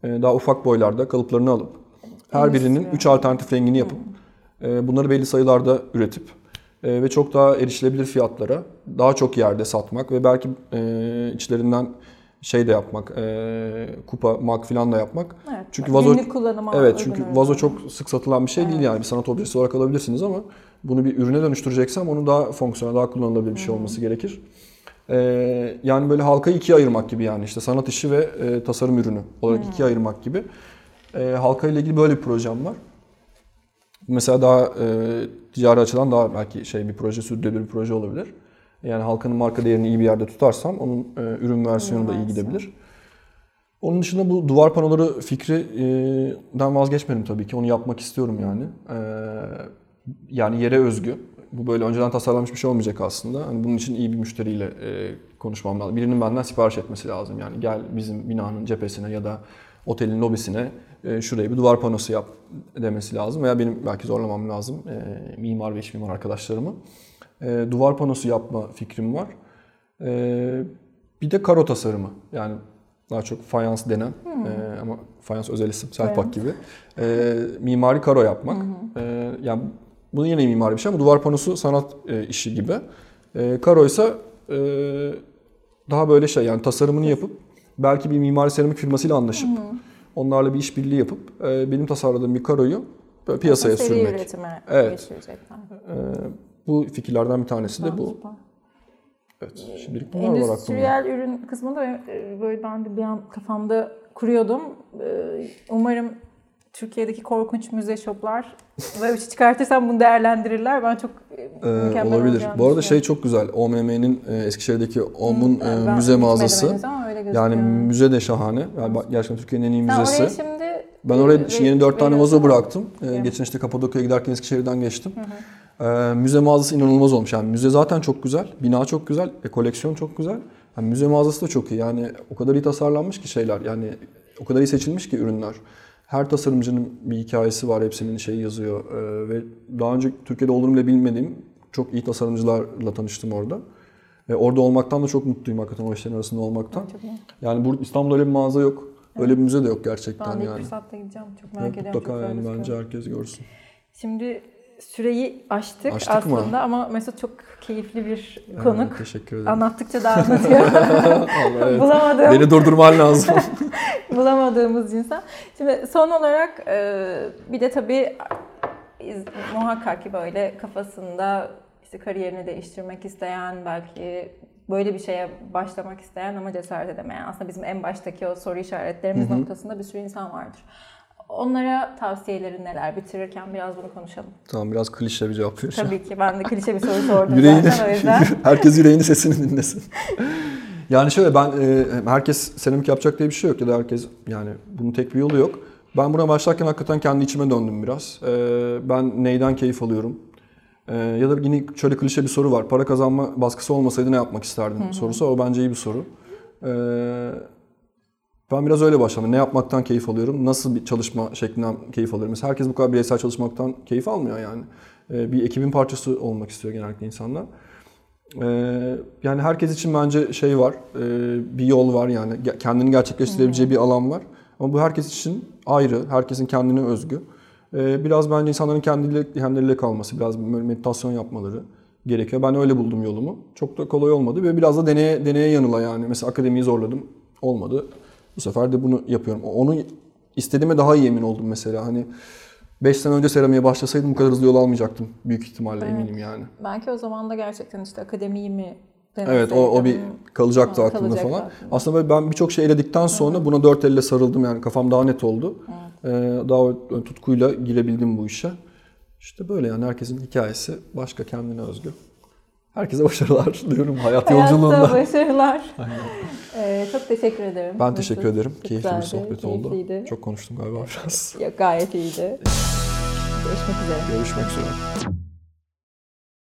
e, daha ufak boylarda kalıplarını alıp her birinin Endüstriyel. 3 alternatif rengini yapıp e, bunları belli sayılarda üretip e, ve çok daha erişilebilir fiyatlara daha çok yerde satmak ve belki e, içlerinden şey de yapmak, e, kupa, mak falan da yapmak. Evet. Çünkü vazo Evet çünkü ürünler. vazo çok sık satılan bir şey değil yani bir sanat objesi olarak alabilirsiniz ama bunu bir ürüne dönüştüreceksem onun daha fonksiyonel, daha kullanılabilir bir şey olması gerekir. Ee, yani böyle halkayı ikiye ayırmak gibi yani işte sanat işi ve e, tasarım ürünü olarak ikiye ayırmak gibi. E, halka ile ilgili böyle bir projem var. Mesela daha e, ticari açıdan daha belki şey bir proje, sürdürülebilir bir proje olabilir. Yani halkanın marka değerini iyi bir yerde tutarsam onun e, ürün versiyonu da iyi gidebilir. Onun dışında bu duvar panoları fikrinden vazgeçmedim tabii ki. Onu yapmak istiyorum yani. Ee, yani yere özgü. Bu böyle önceden tasarlanmış bir şey olmayacak aslında. Hani bunun için iyi bir müşteriyle e, konuşmam lazım. Birinin benden sipariş etmesi lazım. Yani gel bizim binanın cephesine ya da otelin lobisine e, şuraya bir duvar panosu yap demesi lazım. Veya benim belki zorlamam lazım e, mimar ve iç mimar arkadaşlarımı. E, duvar panosu yapma fikrim var. E, bir de karo tasarımı. Yani daha çok fayans denen e, ama fayans özel isim Selpak gibi. E, mimari karo yapmak. E, yani bu yine mimari bir şey ama duvar panosu sanat e, işi gibi. E, karo ise e, daha böyle şey yani tasarımını yapıp belki bir mimari seramik firmasıyla anlaşıp onlarla bir işbirliği yapıp e, benim tasarladığım bir karoyu böyle piyasaya Seri sürmek. üretime Evet. geçirecekler. E, bu fikirlerden bir tanesi de bu. Süper. Evet. Şimdilik bunlar var aklımda. Endüstriyel ürün kısmında e, böyle ben de bir an kafamda kuruyordum. E, Umarım Türkiye'deki korkunç müze shoplar böyle bir şey çıkartırsam bunu değerlendirirler. Ben çok e, Ee, mükemmel olabilir. Bu arada şey çok güzel. OMM'nin e, Eskişehir'deki OM'un e, Ben müze mağazası. Yani müze de şahane. Yani gerçekten Türkiye'nin en iyi müzesi. oraya şimdi Ben oraya e, şimdi yeni dört tane veriyorsun vazo bıraktım. Ee, geçen işte Kapadokya'ya giderken Eskişehir'den geçtim. Ee, müze mağazası inanılmaz olmuş. Yani müze zaten çok güzel. Bina çok güzel. E, koleksiyon çok güzel. Yani müze mağazası da çok iyi. Yani o kadar iyi tasarlanmış ki şeyler. Yani o kadar iyi seçilmiş ki ürünler. Her tasarımcının bir hikayesi var. Hepsinin şeyi yazıyor. Ee, ve daha önce Türkiye'de olduğunu bile bilmediğim çok iyi tasarımcılarla tanıştım orada. Ve orada olmaktan da çok mutluyum hakikaten o işlerin arasında olmaktan. Çok iyi. Yani bu İstanbul'da öyle bir mağaza yok. Öyle bir müze de yok gerçekten Ben ilk yani. fırsatta gideceğim. Çok merak Evet, ediyorum. mutlaka çok yani bence herkes görsün. Şimdi süreyi aştık, Aştık mı? aslında ama Mesut çok keyifli bir Evet, konuk. teşekkür ederim. Anlattıkça [LAUGHS] da anlatıyor. Evet. Bulamadığım, Beni durdurman lazım. [LAUGHS] bulamadığımız insan. Şimdi son olarak e, bir de tabii muhakkak ki böyle kafasında işte kariyerini değiştirmek isteyen, belki böyle bir şeye başlamak isteyen ama cesaret edemeyen. Aslında bizim en baştaki o soru işaretlerimiz noktasında bir sürü insan vardır. Onlara tavsiyelerin neler? Bitirirken biraz bunu konuşalım. tamam biraz klişe bir cevap vereceğim. Tabii ki ben de klişe bir soru sordum Yüreğini, zaten o yüzden. [LAUGHS] herkes yüreğini sesini dinlesin. yani şöyle ben e, herkes seramik yapacak diye bir şey yok ya da herkes yani bunun tek bir yolu yok. Ben buna başlarken hakikaten kendi içime döndüm biraz. E, ben neyden keyif alıyorum? E, ya da yine şöyle klişe bir soru var. Para kazanma baskısı olmasaydı ne yapmak isterdin sorusu. O bence iyi bir soru. Ben biraz öyle başladım. Ne yapmaktan keyif alıyorum? Nasıl bir çalışma şeklinden keyif alıyorum? Mesela herkes bu kadar bireysel çalışmaktan keyif almıyor yani. Ee, Bir ekibin parçası olmak istiyor genellikle insanlar. Ee, Yani herkes için bence şey var, e, bir yol var yani. Kendini gerçekleştirebileceği bir alan var. Ama bu herkes için ayrı, herkesin kendine özgü. Ee, Biraz bence insanların kendileriyle kalması, biraz meditasyon yapmaları gerekiyor. Ben öyle buldum yolumu. Çok da kolay olmadı ve biraz da deneye, deneye yanıla yani. Mesela akademiyi zorladım, olmadı. Bu sefer de bunu yapıyorum. Onu istediğime daha iyi emin oldum mesela. Hani 5 sene önce seramiğe başlasaydım bu kadar hızlı yol almayacaktım. Büyük ihtimalle eminim yani. Belki o zaman da gerçekten işte akademiyi mi Evet o, o bir kalacaktı Ha, aklımda kalacaktı falan. aklımda. Aslında ben birçok şey eledikten sonra buna dört elle sarıldım yani kafam daha net oldu. Ee, daha tutkuyla girebildim bu işe. İşte böyle yani herkesin hikayesi başka kendine özgü. Herkese başarılar [LAUGHS] diyorum hayat Hayatta yolculuğunda. başarılar. [LAUGHS] Ee, çok teşekkür ederim. Ben teşekkür ederim. Çok Keyifli bir güzeldi, sohbet oldu. keyifliydi. Çok konuştum galiba biraz. Yok, gayet iyiydi. [LAUGHS] Görüşmek üzere. Görüşmek üzere.